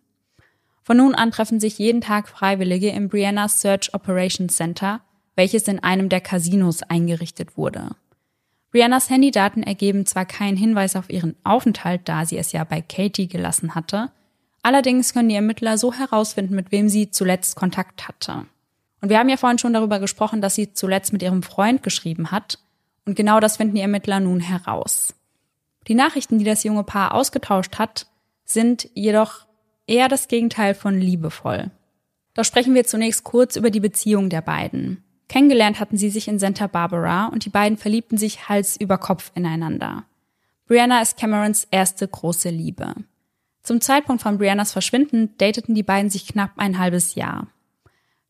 Von nun an treffen sich jeden Tag Freiwillige im Brianna Search Operations Center, welches in einem der Casinos eingerichtet wurde. Briannas Handydaten ergeben zwar keinen Hinweis auf ihren Aufenthalt, da sie es ja bei Katie gelassen hatte, allerdings können die Ermittler so herausfinden, mit wem sie zuletzt Kontakt hatte. Und wir haben ja vorhin schon darüber gesprochen, dass sie zuletzt mit ihrem Freund geschrieben hat. Und genau das finden die Ermittler nun heraus. Die Nachrichten, die das junge Paar ausgetauscht hat, sind jedoch eher das Gegenteil von liebevoll. Doch sprechen wir zunächst kurz über die Beziehung der beiden. Kennengelernt hatten sie sich in Santa Barbara und die beiden verliebten sich Hals über Kopf ineinander. Brianna ist Camerons erste große Liebe. Zum Zeitpunkt von Briannas Verschwinden dateten die beiden sich knapp ein halbes Jahr.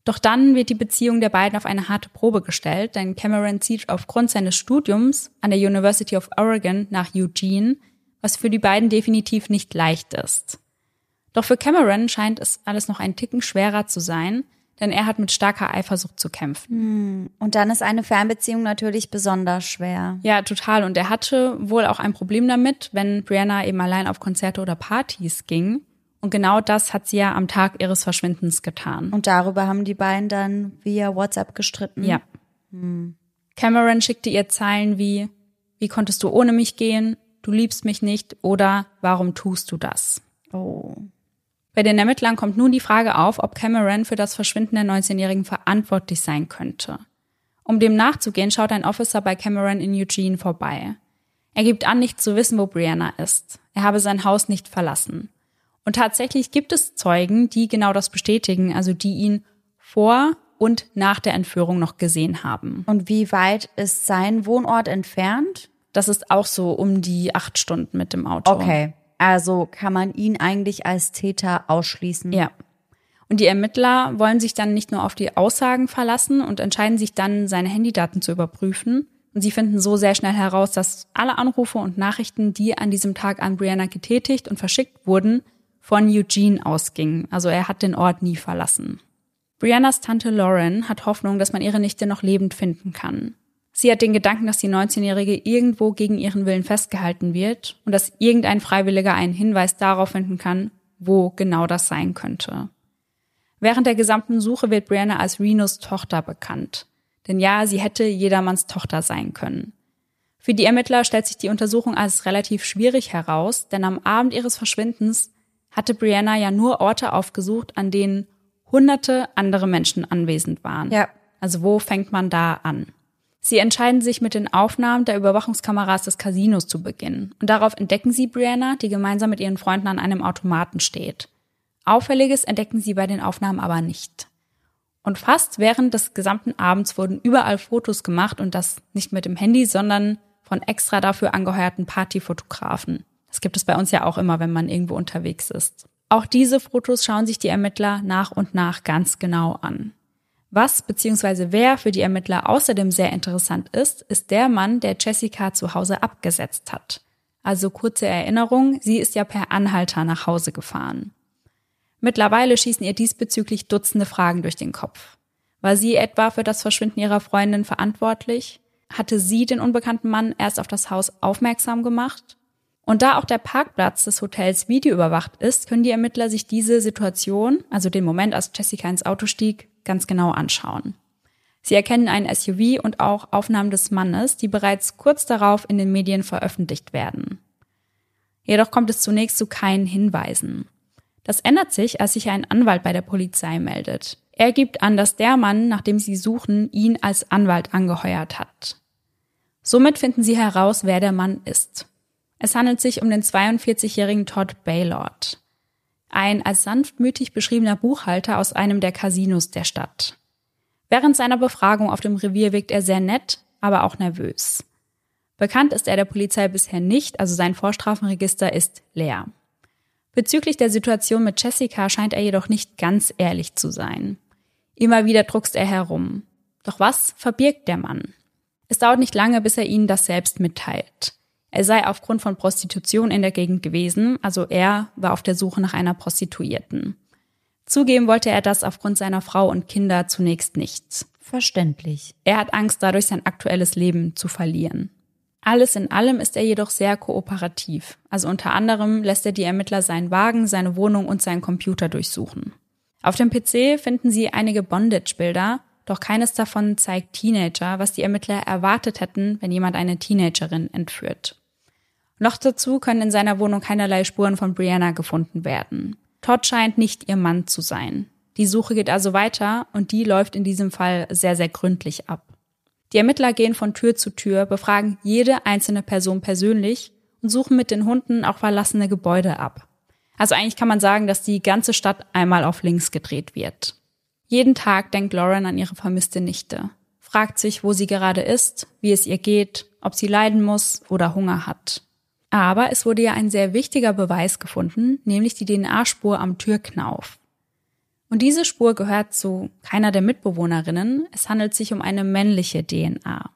Doch dann wird die Beziehung der beiden auf eine harte Probe gestellt, denn Cameron zieht aufgrund seines Studiums an der University of Oregon nach Eugene, was für die beiden definitiv nicht leicht ist. Doch für Cameron scheint es alles noch ein Ticken schwerer zu sein, denn er hat mit starker Eifersucht zu kämpfen. Und dann ist eine Fernbeziehung natürlich besonders schwer. Ja, total. Und er hatte wohl auch ein Problem damit, wenn Brianna eben allein auf Konzerte oder Partys ging. Und genau das hat sie ja am Tag ihres Verschwindens getan. Und darüber haben die beiden dann via WhatsApp gestritten. Ja. Cameron schickte ihr Zeilen wie, wie konntest du ohne mich gehen? Du liebst mich nicht oder warum tust du das? Oh. Bei den Ermittlern kommt nun die Frage auf, ob Cameron für das Verschwinden der 19-Jährigen verantwortlich sein könnte. Um dem nachzugehen, schaut ein Officer bei Cameron in Eugene vorbei. Er gibt an, nicht zu wissen, wo Brianna ist. Er habe sein Haus nicht verlassen. Und tatsächlich gibt es Zeugen, die genau das bestätigen, also die ihn vor und nach der Entführung noch gesehen haben. Und wie weit ist sein Wohnort entfernt? Das ist auch so um die acht Stunden mit dem Auto. Okay. Also kann man ihn eigentlich als Täter ausschließen. Ja. Und die Ermittler wollen sich dann nicht nur auf die Aussagen verlassen und entscheiden sich dann, seine Handydaten zu überprüfen. Und sie finden so sehr schnell heraus, dass alle Anrufe und Nachrichten, die an diesem Tag an Brianna getätigt und verschickt wurden, von Eugene ausgingen. Also er hat den Ort nie verlassen. Briannas Tante Lauren hat Hoffnung, dass man ihre Nichte noch lebend finden kann. Sie hat den Gedanken, dass die 19-Jährige irgendwo gegen ihren Willen festgehalten wird und dass irgendein Freiwilliger einen Hinweis darauf finden kann, wo genau das sein könnte. Während der gesamten Suche wird Brianna als Renos Tochter bekannt. Denn ja, sie hätte jedermanns Tochter sein können. Für die Ermittler stellt sich die Untersuchung als relativ schwierig heraus, denn am Abend ihres Verschwindens hatte Brianna ja nur Orte aufgesucht, an denen hunderte andere Menschen anwesend waren. Ja. Also wo fängt man da an? Sie entscheiden sich mit den Aufnahmen der Überwachungskameras des Casinos zu beginnen. Und darauf entdecken sie Brianna, die gemeinsam mit ihren Freunden an einem Automaten steht. Auffälliges entdecken sie bei den Aufnahmen aber nicht. Und fast während des gesamten Abends wurden überall Fotos gemacht und das nicht mit dem Handy, sondern von extra dafür angeheuerten Partyfotografen. Das gibt es bei uns ja auch immer, wenn man irgendwo unterwegs ist. Auch diese Fotos schauen sich die Ermittler nach und nach ganz genau an. Was bzw. wer für die Ermittler außerdem sehr interessant ist, ist der Mann, der Jessica zu Hause abgesetzt hat. Also kurze Erinnerung, sie ist ja per Anhalter nach Hause gefahren. Mittlerweile schießen ihr diesbezüglich Dutzende Fragen durch den Kopf. War sie etwa für das Verschwinden ihrer Freundin verantwortlich? Hatte sie den unbekannten Mann erst auf das Haus aufmerksam gemacht? Und da auch der Parkplatz des Hotels videoüberwacht ist, können die Ermittler sich diese Situation, also den Moment, als Jessica ins Auto stieg, ganz genau anschauen. Sie erkennen einen SUV und auch Aufnahmen des Mannes, die bereits kurz darauf in den Medien veröffentlicht werden. Jedoch kommt es zunächst zu keinen Hinweisen. Das ändert sich, als sich ein Anwalt bei der Polizei meldet. Er gibt an, dass der Mann, nach dem sie suchen, ihn als Anwalt angeheuert hat. Somit finden sie heraus, wer der Mann ist. Es handelt sich um den 42-jährigen Todd Baylord. Ein als sanftmütig beschriebener Buchhalter aus einem der Casinos der Stadt. Während seiner Befragung auf dem Revier wirkt er sehr nett, aber auch nervös. Bekannt ist er der Polizei bisher nicht, also sein Vorstrafenregister ist leer. Bezüglich der Situation mit Jessica scheint er jedoch nicht ganz ehrlich zu sein. Immer wieder druckst er herum. Doch was verbirgt der Mann? Es dauert nicht lange, bis er ihnen das selbst mitteilt. Er sei aufgrund von Prostitution in der Gegend gewesen, also er war auf der Suche nach einer Prostituierten. Zugeben wollte er das aufgrund seiner Frau und Kinder zunächst nicht. Verständlich. Er hat Angst, dadurch sein aktuelles Leben zu verlieren. Alles in allem ist er jedoch sehr kooperativ. Also unter anderem lässt er die Ermittler seinen Wagen, seine Wohnung und seinen Computer durchsuchen. Auf dem PC finden sie einige Bondage-Bilder, doch keines davon zeigt Teenager, was die Ermittler erwartet hätten, wenn jemand eine Teenagerin entführt. Noch dazu können in seiner Wohnung keinerlei Spuren von Brianna gefunden werden. Todd scheint nicht ihr Mann zu sein. Die Suche geht also weiter und die läuft in diesem Fall sehr, sehr gründlich ab. Die Ermittler gehen von Tür zu Tür, befragen jede einzelne Person persönlich und suchen mit den Hunden auch verlassene Gebäude ab. Also eigentlich kann man sagen, dass die ganze Stadt einmal auf links gedreht wird. Jeden Tag denkt Lauren an ihre vermisste Nichte, fragt sich, wo sie gerade ist, wie es ihr geht, ob sie leiden muss oder Hunger hat. Aber es wurde ja ein sehr wichtiger Beweis gefunden, nämlich die DNA-Spur am Türknauf. Und diese Spur gehört zu keiner der Mitbewohnerinnen, es handelt sich um eine männliche DNA.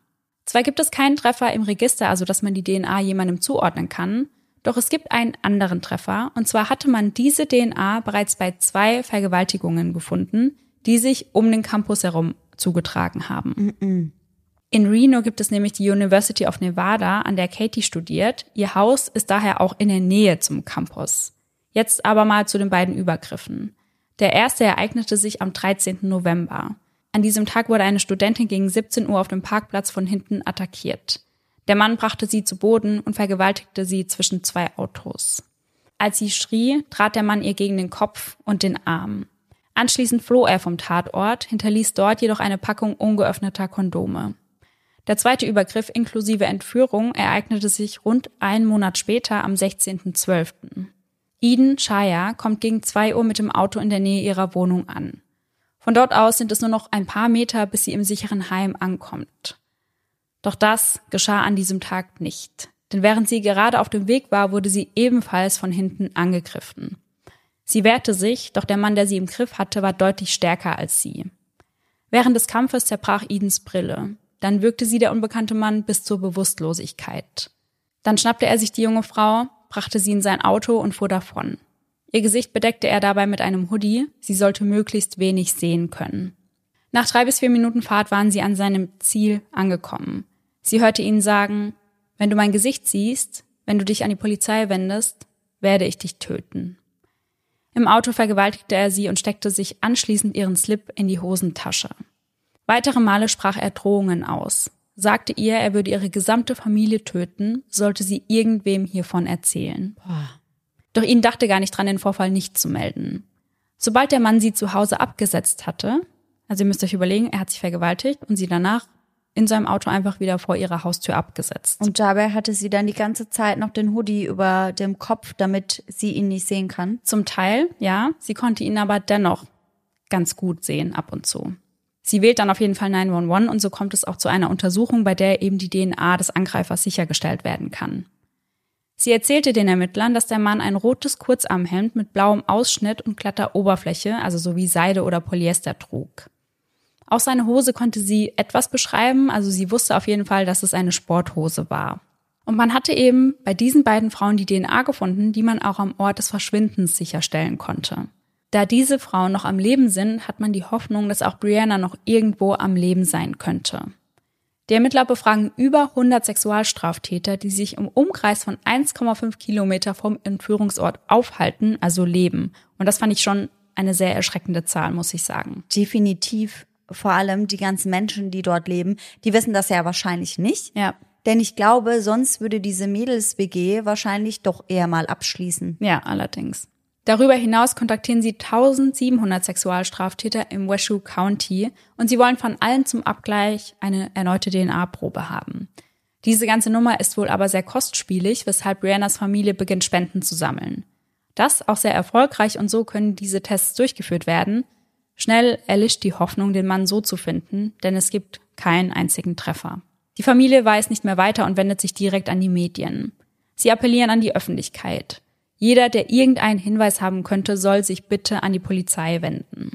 Zwar gibt es keinen Treffer im Register, also dass man die DNA jemandem zuordnen kann, doch es gibt einen anderen Treffer, und zwar hatte man diese DNA bereits bei zwei Vergewaltigungen gefunden, die sich um den Campus herum zugetragen haben. Mm -mm. In Reno gibt es nämlich die University of Nevada, an der Katie studiert. Ihr Haus ist daher auch in der Nähe zum Campus. Jetzt aber mal zu den beiden Übergriffen. Der erste ereignete sich am 13. November. An diesem Tag wurde eine Studentin gegen 17 Uhr auf dem Parkplatz von hinten attackiert. Der Mann brachte sie zu Boden und vergewaltigte sie zwischen zwei Autos. Als sie schrie, trat der Mann ihr gegen den Kopf und den Arm. Anschließend floh er vom Tatort, hinterließ dort jedoch eine Packung ungeöffneter Kondome. Der zweite Übergriff inklusive Entführung ereignete sich rund einen Monat später am 16.12. Eden Shaya kommt gegen zwei Uhr mit dem Auto in der Nähe ihrer Wohnung an. Von dort aus sind es nur noch ein paar Meter, bis sie im sicheren Heim ankommt. Doch das geschah an diesem Tag nicht. Denn während sie gerade auf dem Weg war, wurde sie ebenfalls von hinten angegriffen. Sie wehrte sich, doch der Mann, der sie im Griff hatte, war deutlich stärker als sie. Während des Kampfes zerbrach Edens Brille. Dann wirkte sie der unbekannte Mann bis zur Bewusstlosigkeit. Dann schnappte er sich die junge Frau, brachte sie in sein Auto und fuhr davon. Ihr Gesicht bedeckte er dabei mit einem Hoodie, sie sollte möglichst wenig sehen können. Nach drei bis vier Minuten Fahrt waren sie an seinem Ziel angekommen. Sie hörte ihn sagen, wenn du mein Gesicht siehst, wenn du dich an die Polizei wendest, werde ich dich töten. Im Auto vergewaltigte er sie und steckte sich anschließend ihren Slip in die Hosentasche. Weitere Male sprach er Drohungen aus, sagte ihr, er würde ihre gesamte Familie töten, sollte sie irgendwem hiervon erzählen. Boah. Doch ihn dachte gar nicht dran, den Vorfall nicht zu melden. Sobald der Mann sie zu Hause abgesetzt hatte, also ihr müsst euch überlegen, er hat sich vergewaltigt und sie danach in seinem Auto einfach wieder vor ihrer Haustür abgesetzt. Und dabei hatte sie dann die ganze Zeit noch den Hoodie über dem Kopf, damit sie ihn nicht sehen kann. Zum Teil, ja. Sie konnte ihn aber dennoch ganz gut sehen ab und zu. Sie wählt dann auf jeden Fall 911 und so kommt es auch zu einer Untersuchung, bei der eben die DNA des Angreifers sichergestellt werden kann. Sie erzählte den Ermittlern, dass der Mann ein rotes Kurzarmhemd mit blauem Ausschnitt und glatter Oberfläche, also so wie Seide oder Polyester trug. Auch seine Hose konnte sie etwas beschreiben, also sie wusste auf jeden Fall, dass es eine Sporthose war. Und man hatte eben bei diesen beiden Frauen die DNA gefunden, die man auch am Ort des Verschwindens sicherstellen konnte. Da diese Frauen noch am Leben sind, hat man die Hoffnung, dass auch Brianna noch irgendwo am Leben sein könnte. Die Ermittler befragen über 100 Sexualstraftäter, die sich im Umkreis von 1,5 Kilometer vom Entführungsort aufhalten, also leben. Und das fand ich schon eine sehr erschreckende Zahl, muss ich sagen. Definitiv vor allem die ganzen Menschen, die dort leben, die wissen das ja wahrscheinlich nicht. Ja. Denn ich glaube, sonst würde diese Mädels-WG wahrscheinlich doch eher mal abschließen. Ja, allerdings. Darüber hinaus kontaktieren sie 1700 Sexualstraftäter im Washoe County und sie wollen von allen zum Abgleich eine erneute DNA-Probe haben. Diese ganze Nummer ist wohl aber sehr kostspielig, weshalb Briannas Familie beginnt, Spenden zu sammeln. Das auch sehr erfolgreich und so können diese Tests durchgeführt werden. Schnell erlischt die Hoffnung, den Mann so zu finden, denn es gibt keinen einzigen Treffer. Die Familie weiß nicht mehr weiter und wendet sich direkt an die Medien. Sie appellieren an die Öffentlichkeit. Jeder, der irgendeinen Hinweis haben könnte, soll sich bitte an die Polizei wenden.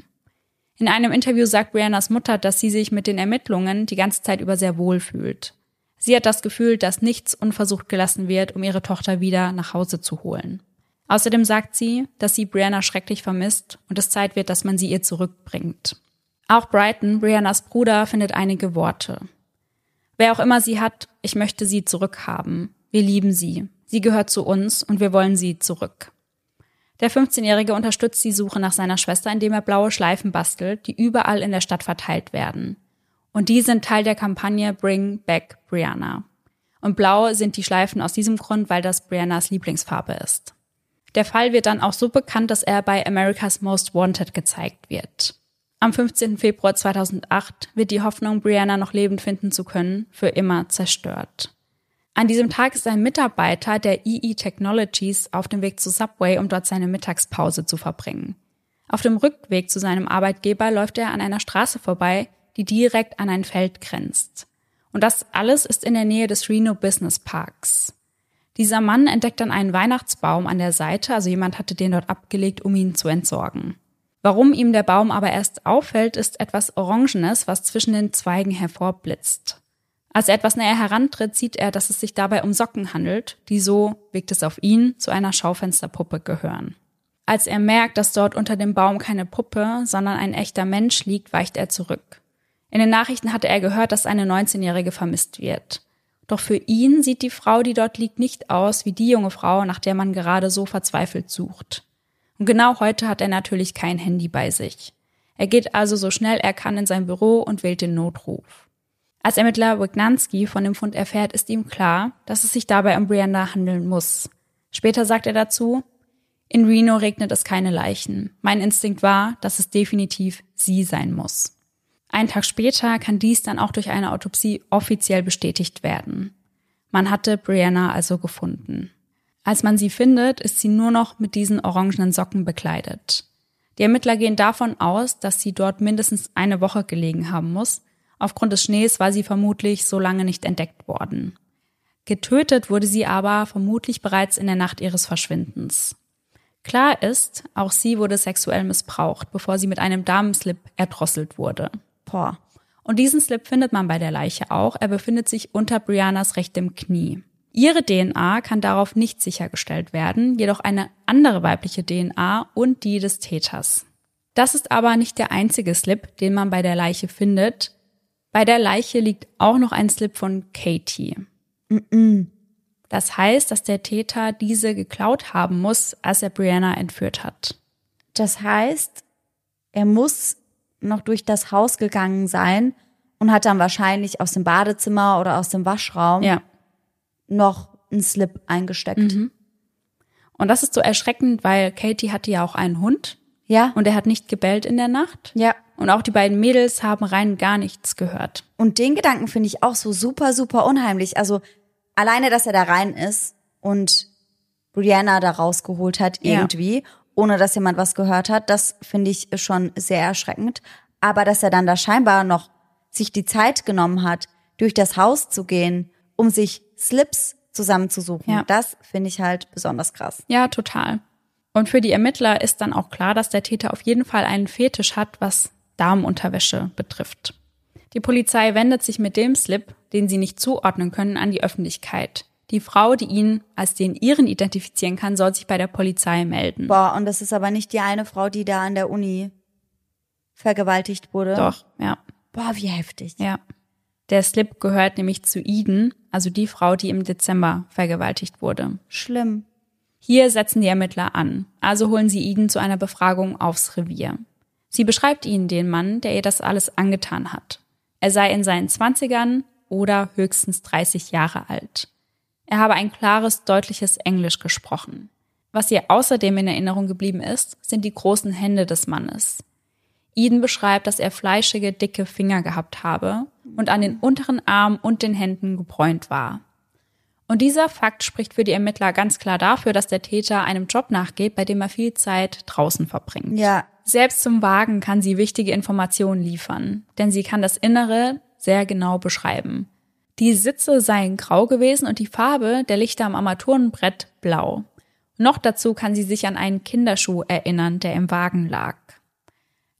In einem Interview sagt Briannas Mutter, dass sie sich mit den Ermittlungen die ganze Zeit über sehr wohl fühlt. Sie hat das Gefühl, dass nichts unversucht gelassen wird, um ihre Tochter wieder nach Hause zu holen. Außerdem sagt sie, dass sie Brianna schrecklich vermisst und es Zeit wird, dass man sie ihr zurückbringt. Auch Brighton, Briannas Bruder, findet einige Worte. Wer auch immer sie hat, ich möchte sie zurückhaben. Wir lieben sie. Sie gehört zu uns und wir wollen sie zurück. Der 15-Jährige unterstützt die Suche nach seiner Schwester, indem er blaue Schleifen bastelt, die überall in der Stadt verteilt werden. Und die sind Teil der Kampagne Bring Back Brianna. Und blau sind die Schleifen aus diesem Grund, weil das Briannas Lieblingsfarbe ist. Der Fall wird dann auch so bekannt, dass er bei America's Most Wanted gezeigt wird. Am 15. Februar 2008 wird die Hoffnung, Brianna noch lebend finden zu können, für immer zerstört. An diesem Tag ist ein Mitarbeiter der EE Technologies auf dem Weg zu Subway, um dort seine Mittagspause zu verbringen. Auf dem Rückweg zu seinem Arbeitgeber läuft er an einer Straße vorbei, die direkt an ein Feld grenzt. Und das alles ist in der Nähe des Reno Business Parks. Dieser Mann entdeckt dann einen Weihnachtsbaum an der Seite, also jemand hatte den dort abgelegt, um ihn zu entsorgen. Warum ihm der Baum aber erst auffällt, ist etwas Orangenes, was zwischen den Zweigen hervorblitzt. Als er etwas näher herantritt, sieht er, dass es sich dabei um Socken handelt, die so, wirkt es auf ihn, zu einer Schaufensterpuppe gehören. Als er merkt, dass dort unter dem Baum keine Puppe, sondern ein echter Mensch liegt, weicht er zurück. In den Nachrichten hatte er gehört, dass eine 19-Jährige vermisst wird. Doch für ihn sieht die Frau, die dort liegt, nicht aus wie die junge Frau, nach der man gerade so verzweifelt sucht. Und genau heute hat er natürlich kein Handy bei sich. Er geht also so schnell er kann in sein Büro und wählt den Notruf. Als Ermittler Wignanski von dem Fund erfährt, ist ihm klar, dass es sich dabei um Brianna handeln muss. Später sagt er dazu, in Reno regnet es keine Leichen. Mein Instinkt war, dass es definitiv sie sein muss. Einen Tag später kann dies dann auch durch eine Autopsie offiziell bestätigt werden. Man hatte Brianna also gefunden. Als man sie findet, ist sie nur noch mit diesen orangenen Socken bekleidet. Die Ermittler gehen davon aus, dass sie dort mindestens eine Woche gelegen haben muss. Aufgrund des Schnees war sie vermutlich so lange nicht entdeckt worden. Getötet wurde sie aber vermutlich bereits in der Nacht ihres Verschwindens. Klar ist, auch sie wurde sexuell missbraucht, bevor sie mit einem Damenslip erdrosselt wurde. Boah. Und diesen Slip findet man bei der Leiche auch. Er befindet sich unter Briannas rechtem Knie. Ihre DNA kann darauf nicht sichergestellt werden, jedoch eine andere weibliche DNA und die des Täters. Das ist aber nicht der einzige Slip, den man bei der Leiche findet. Bei der Leiche liegt auch noch ein Slip von Katie. Das heißt, dass der Täter diese geklaut haben muss, als er Brianna entführt hat. Das heißt, er muss noch durch das Haus gegangen sein und hat dann wahrscheinlich aus dem Badezimmer oder aus dem Waschraum ja. noch einen Slip eingesteckt. Mhm. Und das ist so erschreckend, weil Katie hatte ja auch einen Hund. Ja. Und er hat nicht gebellt in der Nacht. Ja. Und auch die beiden Mädels haben rein gar nichts gehört. Und den Gedanken finde ich auch so super, super unheimlich. Also alleine, dass er da rein ist und Brianna da rausgeholt hat irgendwie. Ja ohne dass jemand was gehört hat. Das finde ich schon sehr erschreckend. Aber dass er dann da scheinbar noch sich die Zeit genommen hat, durch das Haus zu gehen, um sich Slips zusammenzusuchen, ja. das finde ich halt besonders krass. Ja, total. Und für die Ermittler ist dann auch klar, dass der Täter auf jeden Fall einen Fetisch hat, was Damenunterwäsche betrifft. Die Polizei wendet sich mit dem Slip, den sie nicht zuordnen können, an die Öffentlichkeit. Die Frau, die ihn als den ihren identifizieren kann, soll sich bei der Polizei melden. Boah, und das ist aber nicht die eine Frau, die da an der Uni vergewaltigt wurde. Doch, ja. Boah, wie heftig. Ja. Der Slip gehört nämlich zu Eden, also die Frau, die im Dezember vergewaltigt wurde. Schlimm. Hier setzen die Ermittler an, also holen sie Eden zu einer Befragung aufs Revier. Sie beschreibt ihnen den Mann, der ihr das alles angetan hat. Er sei in seinen Zwanzigern oder höchstens 30 Jahre alt. Er habe ein klares, deutliches Englisch gesprochen. Was ihr außerdem in Erinnerung geblieben ist, sind die großen Hände des Mannes. Eden beschreibt, dass er fleischige, dicke Finger gehabt habe und an den unteren Armen und den Händen gebräunt war. Und dieser Fakt spricht für die Ermittler ganz klar dafür, dass der Täter einem Job nachgeht, bei dem er viel Zeit draußen verbringt. Ja. Selbst zum Wagen kann sie wichtige Informationen liefern, denn sie kann das Innere sehr genau beschreiben. Die Sitze seien grau gewesen und die Farbe der Lichter am Armaturenbrett blau. Noch dazu kann sie sich an einen Kinderschuh erinnern, der im Wagen lag.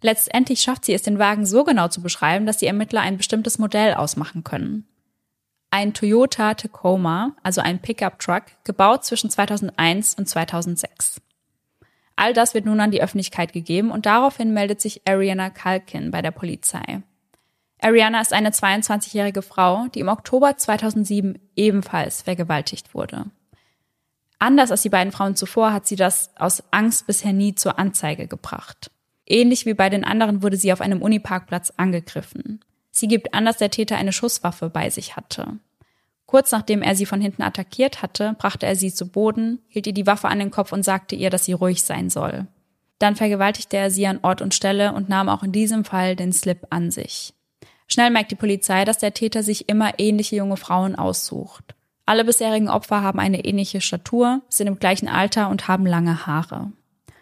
Letztendlich schafft sie es, den Wagen so genau zu beschreiben, dass die Ermittler ein bestimmtes Modell ausmachen können. Ein Toyota Tacoma, also ein Pickup-Truck, gebaut zwischen 2001 und 2006. All das wird nun an die Öffentlichkeit gegeben und daraufhin meldet sich Ariana Kalkin bei der Polizei. Ariana ist eine 22-jährige Frau, die im Oktober 2007 ebenfalls vergewaltigt wurde. Anders als die beiden Frauen zuvor hat sie das aus Angst bisher nie zur Anzeige gebracht. Ähnlich wie bei den anderen wurde sie auf einem Uniparkplatz angegriffen. Sie gibt an, dass der Täter eine Schusswaffe bei sich hatte. Kurz nachdem er sie von hinten attackiert hatte, brachte er sie zu Boden, hielt ihr die Waffe an den Kopf und sagte ihr, dass sie ruhig sein soll. Dann vergewaltigte er sie an Ort und Stelle und nahm auch in diesem Fall den Slip an sich. Schnell merkt die Polizei, dass der Täter sich immer ähnliche junge Frauen aussucht. Alle bisherigen Opfer haben eine ähnliche Statur, sind im gleichen Alter und haben lange Haare.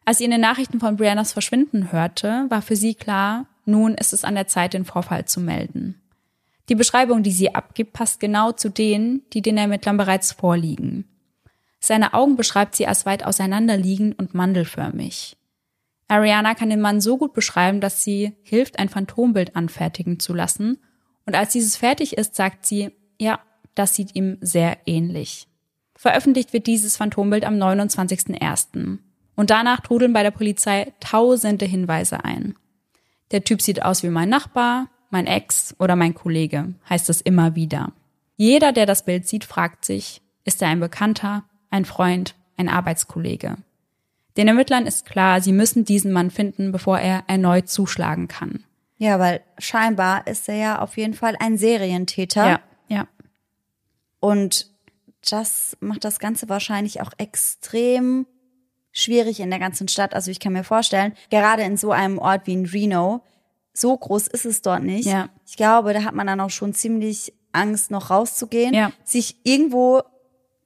Als sie in den Nachrichten von Briannas Verschwinden hörte, war für sie klar, nun ist es an der Zeit, den Vorfall zu melden. Die Beschreibung, die sie abgibt, passt genau zu denen, die den Ermittlern bereits vorliegen. Seine Augen beschreibt sie als weit auseinanderliegend und mandelförmig. Ariana kann den Mann so gut beschreiben, dass sie hilft, ein Phantombild anfertigen zu lassen. Und als dieses fertig ist, sagt sie, ja, das sieht ihm sehr ähnlich. Veröffentlicht wird dieses Phantombild am 29.01. Und danach trudeln bei der Polizei tausende Hinweise ein. Der Typ sieht aus wie mein Nachbar, mein Ex oder mein Kollege, heißt es immer wieder. Jeder, der das Bild sieht, fragt sich, ist er ein Bekannter, ein Freund, ein Arbeitskollege? Den Ermittlern ist klar, sie müssen diesen Mann finden, bevor er erneut zuschlagen kann. Ja, weil scheinbar ist er ja auf jeden Fall ein Serientäter. Ja, ja. Und das macht das Ganze wahrscheinlich auch extrem schwierig in der ganzen Stadt. Also ich kann mir vorstellen, gerade in so einem Ort wie in Reno, so groß ist es dort nicht. Ja. Ich glaube, da hat man dann auch schon ziemlich Angst, noch rauszugehen, Ja. sich irgendwo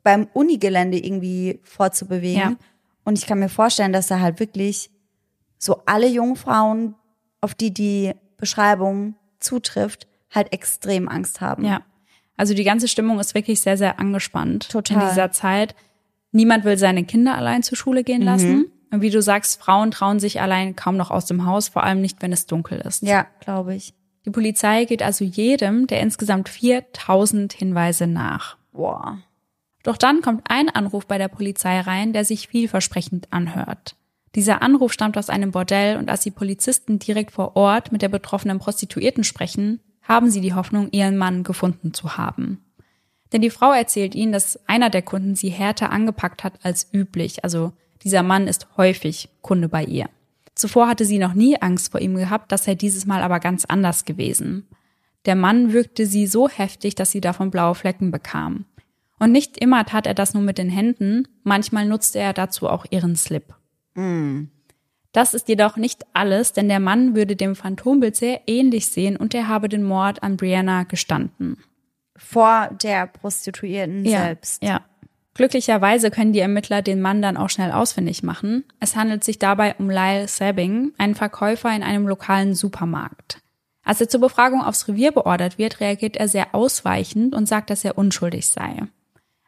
beim Unigelände irgendwie vorzubewegen. Ja. Und ich kann mir vorstellen, dass da halt wirklich so alle Jungfrauen, auf die die Beschreibung zutrifft, halt extrem Angst haben. Ja. Also die ganze Stimmung ist wirklich sehr, sehr angespannt Total. in dieser Zeit. Niemand will seine Kinder allein zur Schule gehen lassen. Und wie du sagst, Frauen trauen sich allein kaum noch aus dem Haus, vor allem nicht, wenn es dunkel ist. Ja, glaube ich. Die Polizei geht also jedem der insgesamt 4000 Hinweise nach. Boah. Doch dann kommt ein Anruf bei der Polizei rein, der sich vielversprechend anhört. Dieser Anruf stammt aus einem Bordell und als die Polizisten direkt vor Ort mit der betroffenen Prostituierten sprechen, haben sie die Hoffnung, ihren Mann gefunden zu haben. Denn die Frau erzählt ihnen, dass einer der Kunden sie härter angepackt hat als üblich. Also dieser Mann ist häufig Kunde bei ihr. Zuvor hatte sie noch nie Angst vor ihm gehabt, das sei dieses Mal aber ganz anders gewesen. Der Mann wirkte sie so heftig, dass sie davon blaue Flecken bekam. Und nicht immer tat er das nur mit den Händen, manchmal nutzte er dazu auch ihren Slip. Das ist jedoch nicht alles, denn der Mann würde dem Phantombild sehr ähnlich sehen und er habe den Mord an Brianna gestanden. Vor der Prostituierten selbst. Ja. Glücklicherweise können die Ermittler den Mann dann auch schnell ausfindig machen. Es handelt sich dabei um Lyle Sabbing, einen Verkäufer in einem lokalen Supermarkt. Als er zur Befragung aufs Revier beordert wird, reagiert er sehr ausweichend und sagt, dass er unschuldig sei.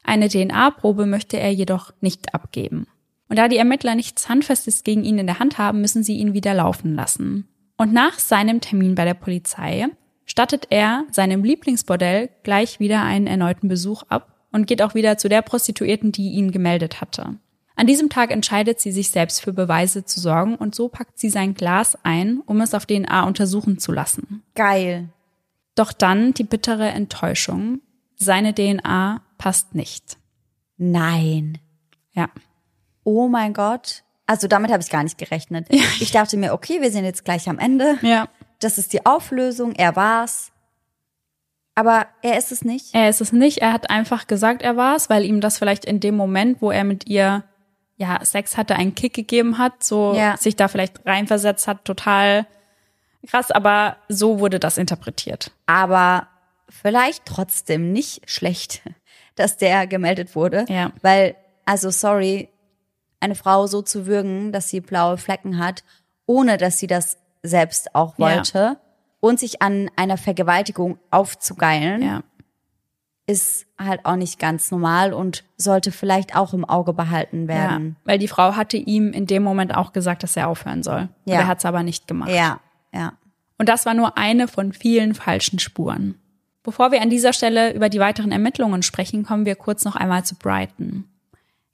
Eine DNA-Probe möchte er jedoch nicht abgeben. Und da die Ermittler nichts Handfestes gegen ihn in der Hand haben, müssen sie ihn wieder laufen lassen. Und nach seinem Termin bei der Polizei stattet er seinem Lieblingsbordell gleich wieder einen erneuten Besuch ab und geht auch wieder zu der Prostituierten, die ihn gemeldet hatte. An diesem Tag entscheidet sie sich selbst für Beweise zu sorgen und so packt sie sein Glas ein, um es auf DNA untersuchen zu lassen. Geil. Doch dann die bittere Enttäuschung. Seine DNA passt nicht. Nein. Ja. Oh mein Gott. Also damit habe ich gar nicht gerechnet. Ich dachte mir, okay, wir sind jetzt gleich am Ende. Ja. Das ist die Auflösung. Er war's. Aber er ist es nicht. Er ist es nicht. Er hat einfach gesagt, er war es, weil ihm das vielleicht in dem Moment, wo er mit ihr ja, Sex hatte, einen Kick gegeben hat, so ja. sich da vielleicht reinversetzt hat, total krass, aber so wurde das interpretiert. Aber vielleicht trotzdem nicht schlecht, dass der gemeldet wurde, ja. weil, also sorry, eine Frau so zu würgen, dass sie blaue Flecken hat, ohne dass sie das selbst auch wollte ja. Und sich an einer Vergewaltigung aufzugeilen, ja. ist halt auch nicht ganz normal und sollte vielleicht auch im Auge behalten werden. Ja, weil die Frau hatte ihm in dem Moment auch gesagt, dass er aufhören soll. Ja. er hat es aber nicht gemacht. Ja, ja. Und das war nur eine von vielen falschen Spuren. Bevor wir an dieser Stelle über die weiteren Ermittlungen sprechen, kommen wir kurz noch einmal zu Brighton.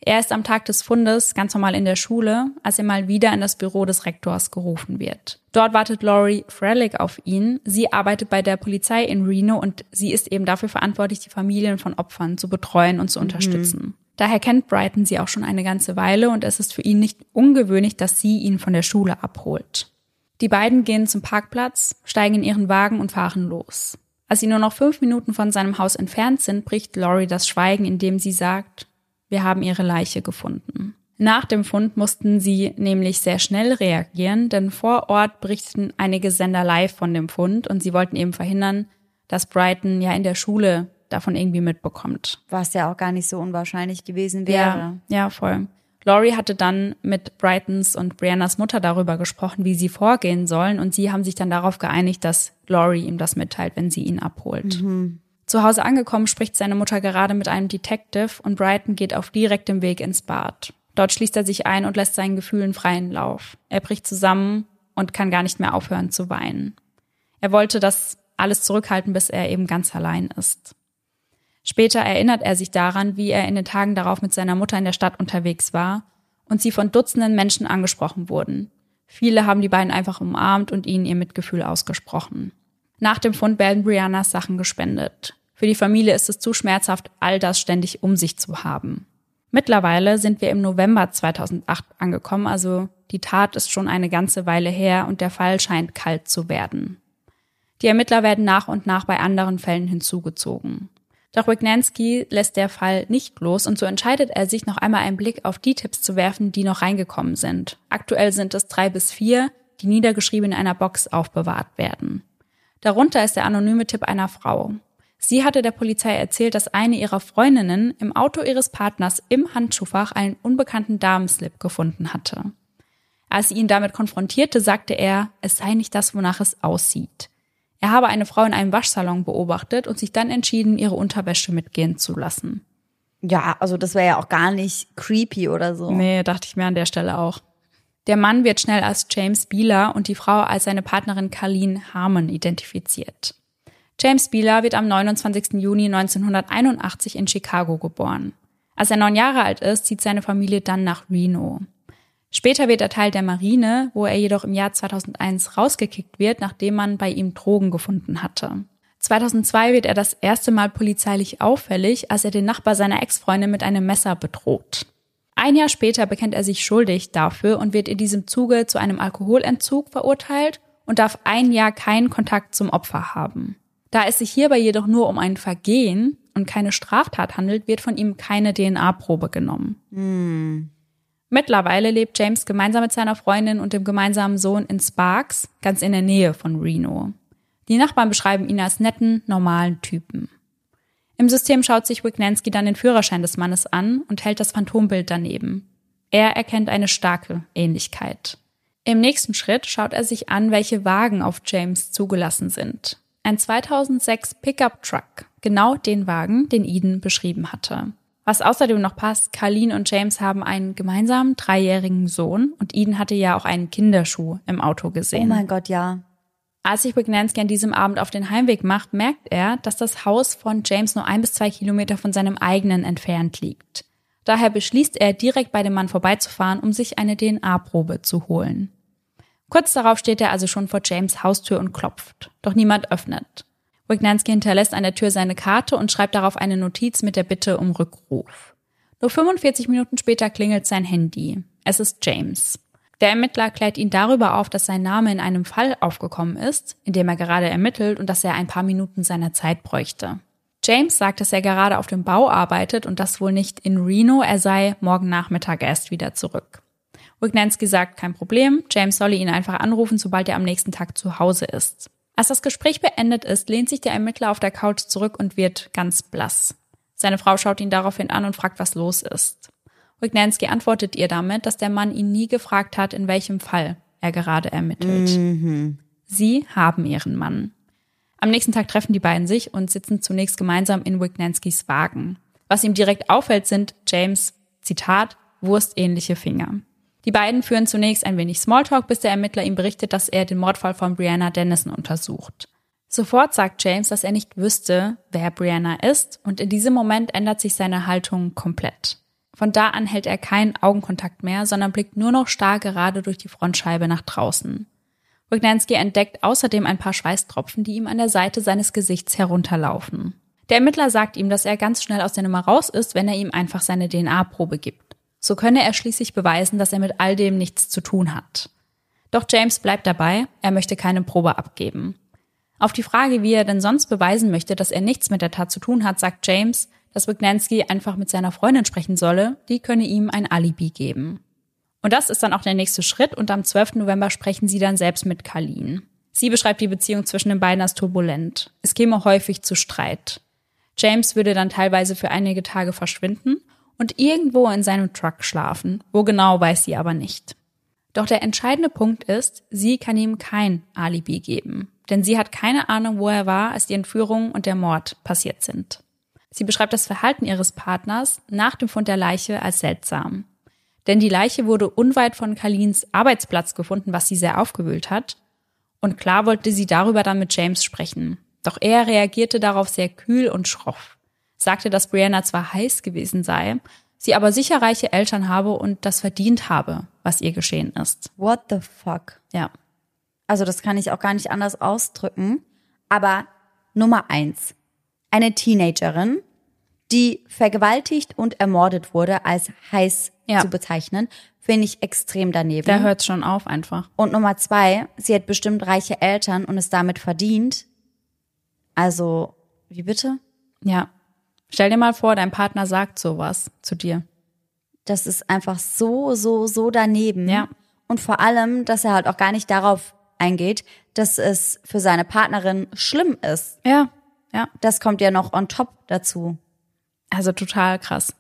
Er ist am Tag des Fundes ganz normal in der Schule, als er mal wieder in das Büro des Rektors gerufen wird. Dort wartet Laurie Frelick auf ihn. Sie arbeitet bei der Polizei in Reno und sie ist eben dafür verantwortlich, die Familien von Opfern zu betreuen und zu mhm. unterstützen. Daher kennt Brighton sie auch schon eine ganze Weile und es ist für ihn nicht ungewöhnlich, dass sie ihn von der Schule abholt. Die beiden gehen zum Parkplatz, steigen in ihren Wagen und fahren los. Als sie nur noch fünf Minuten von seinem Haus entfernt sind, bricht Laurie das Schweigen, indem sie sagt, wir haben ihre Leiche gefunden. Nach dem Fund mussten sie nämlich sehr schnell reagieren, denn vor Ort berichteten einige Sender live von dem Fund und sie wollten eben verhindern, dass Brighton ja in der Schule davon irgendwie mitbekommt. Was ja auch gar nicht so unwahrscheinlich gewesen wäre. Ja, ja voll. Laurie hatte dann mit Brightons und Briannas Mutter darüber gesprochen, wie sie vorgehen sollen und sie haben sich dann darauf geeinigt, dass Laurie ihm das mitteilt, wenn sie ihn abholt. Mhm. Zu Hause angekommen spricht seine Mutter gerade mit einem Detective und Brighton geht auf direktem Weg ins Bad. Dort schließt er sich ein und lässt seinen Gefühlen freien Lauf. Er bricht zusammen und kann gar nicht mehr aufhören zu weinen. Er wollte das alles zurückhalten, bis er eben ganz allein ist. Später erinnert er sich daran, wie er in den Tagen darauf mit seiner Mutter in der Stadt unterwegs war und sie von Dutzenden Menschen angesprochen wurden. Viele haben die beiden einfach umarmt und ihnen ihr Mitgefühl ausgesprochen. Nach dem Fund werden Briannas Sachen gespendet. Für die Familie ist es zu schmerzhaft, all das ständig um sich zu haben. Mittlerweile sind wir im November 2008 angekommen, also die Tat ist schon eine ganze Weile her und der Fall scheint kalt zu werden. Die Ermittler werden nach und nach bei anderen Fällen hinzugezogen. Doch Wignanski lässt der Fall nicht los und so entscheidet er sich, noch einmal einen Blick auf die Tipps zu werfen, die noch reingekommen sind. Aktuell sind es drei bis vier, die niedergeschrieben in einer Box aufbewahrt werden. Darunter ist der anonyme Tipp einer Frau. Sie hatte der Polizei erzählt, dass eine ihrer Freundinnen im Auto ihres Partners im Handschuhfach einen unbekannten Damenslip gefunden hatte. Als sie ihn damit konfrontierte, sagte er, es sei nicht das, wonach es aussieht. Er habe eine Frau in einem Waschsalon beobachtet und sich dann entschieden, ihre Unterwäsche mitgehen zu lassen. Ja, also das wäre ja auch gar nicht creepy oder so. Nee, dachte ich mir an der Stelle auch. Der Mann wird schnell als James Beeler und die Frau als seine Partnerin Carleen Harmon identifiziert. James Beeler wird am 29. Juni 1981 in Chicago geboren. Als er neun Jahre alt ist, zieht seine Familie dann nach Reno. Später wird er Teil der Marine, wo er jedoch im Jahr 2001 rausgekickt wird, nachdem man bei ihm Drogen gefunden hatte. 2002 wird er das erste Mal polizeilich auffällig, als er den Nachbar seiner Ex-Freundin mit einem Messer bedroht. Ein Jahr später bekennt er sich schuldig dafür und wird in diesem Zuge zu einem Alkoholentzug verurteilt und darf ein Jahr keinen Kontakt zum Opfer haben. Da es sich hierbei jedoch nur um ein Vergehen und keine Straftat handelt, wird von ihm keine DNA-Probe genommen. Hm. Mittlerweile lebt James gemeinsam mit seiner Freundin und dem gemeinsamen Sohn in Sparks, ganz in der Nähe von Reno. Die Nachbarn beschreiben ihn als netten, normalen Typen. Im System schaut sich Wignanski dann den Führerschein des Mannes an und hält das Phantombild daneben. Er erkennt eine starke Ähnlichkeit. Im nächsten Schritt schaut er sich an, welche Wagen auf James zugelassen sind. Ein 2006 Pickup Truck, genau den Wagen, den Eden beschrieben hatte. Was außerdem noch passt, Carleen und James haben einen gemeinsamen dreijährigen Sohn und Eden hatte ja auch einen Kinderschuh im Auto gesehen. Oh mein Gott, ja. Als sich Wignanski an diesem Abend auf den Heimweg macht, merkt er, dass das Haus von James nur ein bis zwei Kilometer von seinem eigenen entfernt liegt. Daher beschließt er, direkt bei dem Mann vorbeizufahren, um sich eine DNA-Probe zu holen. Kurz darauf steht er also schon vor James Haustür und klopft. Doch niemand öffnet. Wignanski hinterlässt an der Tür seine Karte und schreibt darauf eine Notiz mit der Bitte um Rückruf. Nur 45 Minuten später klingelt sein Handy. Es ist James. Der Ermittler klärt ihn darüber auf, dass sein Name in einem Fall aufgekommen ist, in dem er gerade ermittelt und dass er ein paar Minuten seiner Zeit bräuchte. James sagt, dass er gerade auf dem Bau arbeitet und das wohl nicht in Reno, er sei morgen Nachmittag erst wieder zurück. Wignanski sagt, kein Problem, James solle ihn einfach anrufen, sobald er am nächsten Tag zu Hause ist. Als das Gespräch beendet ist, lehnt sich der Ermittler auf der Couch zurück und wird ganz blass. Seine Frau schaut ihn daraufhin an und fragt, was los ist. Wignanski antwortet ihr damit, dass der Mann ihn nie gefragt hat, in welchem Fall er gerade ermittelt. Mhm. Sie haben ihren Mann. Am nächsten Tag treffen die beiden sich und sitzen zunächst gemeinsam in Wignanskis Wagen. Was ihm direkt auffällt, sind James, Zitat, wurstähnliche Finger. Die beiden führen zunächst ein wenig Smalltalk, bis der Ermittler ihm berichtet, dass er den Mordfall von Brianna Dennison untersucht. Sofort sagt James, dass er nicht wüsste, wer Brianna ist, und in diesem Moment ändert sich seine Haltung komplett. Von da an hält er keinen Augenkontakt mehr, sondern blickt nur noch starr gerade durch die Frontscheibe nach draußen. Wignanski entdeckt außerdem ein paar Schweißtropfen, die ihm an der Seite seines Gesichts herunterlaufen. Der Ermittler sagt ihm, dass er ganz schnell aus der Nummer raus ist, wenn er ihm einfach seine DNA-Probe gibt. So könne er schließlich beweisen, dass er mit all dem nichts zu tun hat. Doch James bleibt dabei, er möchte keine Probe abgeben. Auf die Frage, wie er denn sonst beweisen möchte, dass er nichts mit der Tat zu tun hat, sagt James, dass Wignanski einfach mit seiner Freundin sprechen solle, die könne ihm ein Alibi geben. Und das ist dann auch der nächste Schritt und am 12. November sprechen sie dann selbst mit Carlin. Sie beschreibt die Beziehung zwischen den beiden als turbulent. Es käme häufig zu Streit. James würde dann teilweise für einige Tage verschwinden und irgendwo in seinem Truck schlafen. Wo genau weiß sie aber nicht. Doch der entscheidende Punkt ist, sie kann ihm kein Alibi geben. Denn sie hat keine Ahnung, wo er war, als die Entführung und der Mord passiert sind. Sie beschreibt das Verhalten ihres Partners nach dem Fund der Leiche als seltsam. Denn die Leiche wurde unweit von Kalins Arbeitsplatz gefunden, was sie sehr aufgewühlt hat. Und klar wollte sie darüber dann mit James sprechen. Doch er reagierte darauf sehr kühl und schroff sagte, dass Brianna zwar heiß gewesen sei, sie aber sicher reiche Eltern habe und das verdient habe, was ihr geschehen ist. What the fuck? Ja. Also das kann ich auch gar nicht anders ausdrücken. Aber Nummer eins. Eine Teenagerin, die vergewaltigt und ermordet wurde, als heiß ja. zu bezeichnen, finde ich extrem daneben. Da hört schon auf einfach. Und Nummer zwei, sie hat bestimmt reiche Eltern und es damit verdient. Also, wie bitte? Ja. Stell dir mal vor, dein Partner sagt sowas zu dir. Das ist einfach so, so, so daneben. Ja. Und vor allem, dass er halt auch gar nicht darauf eingeht, dass es für seine Partnerin schlimm ist. Ja, ja. Das kommt ja noch on top dazu. Also total krass.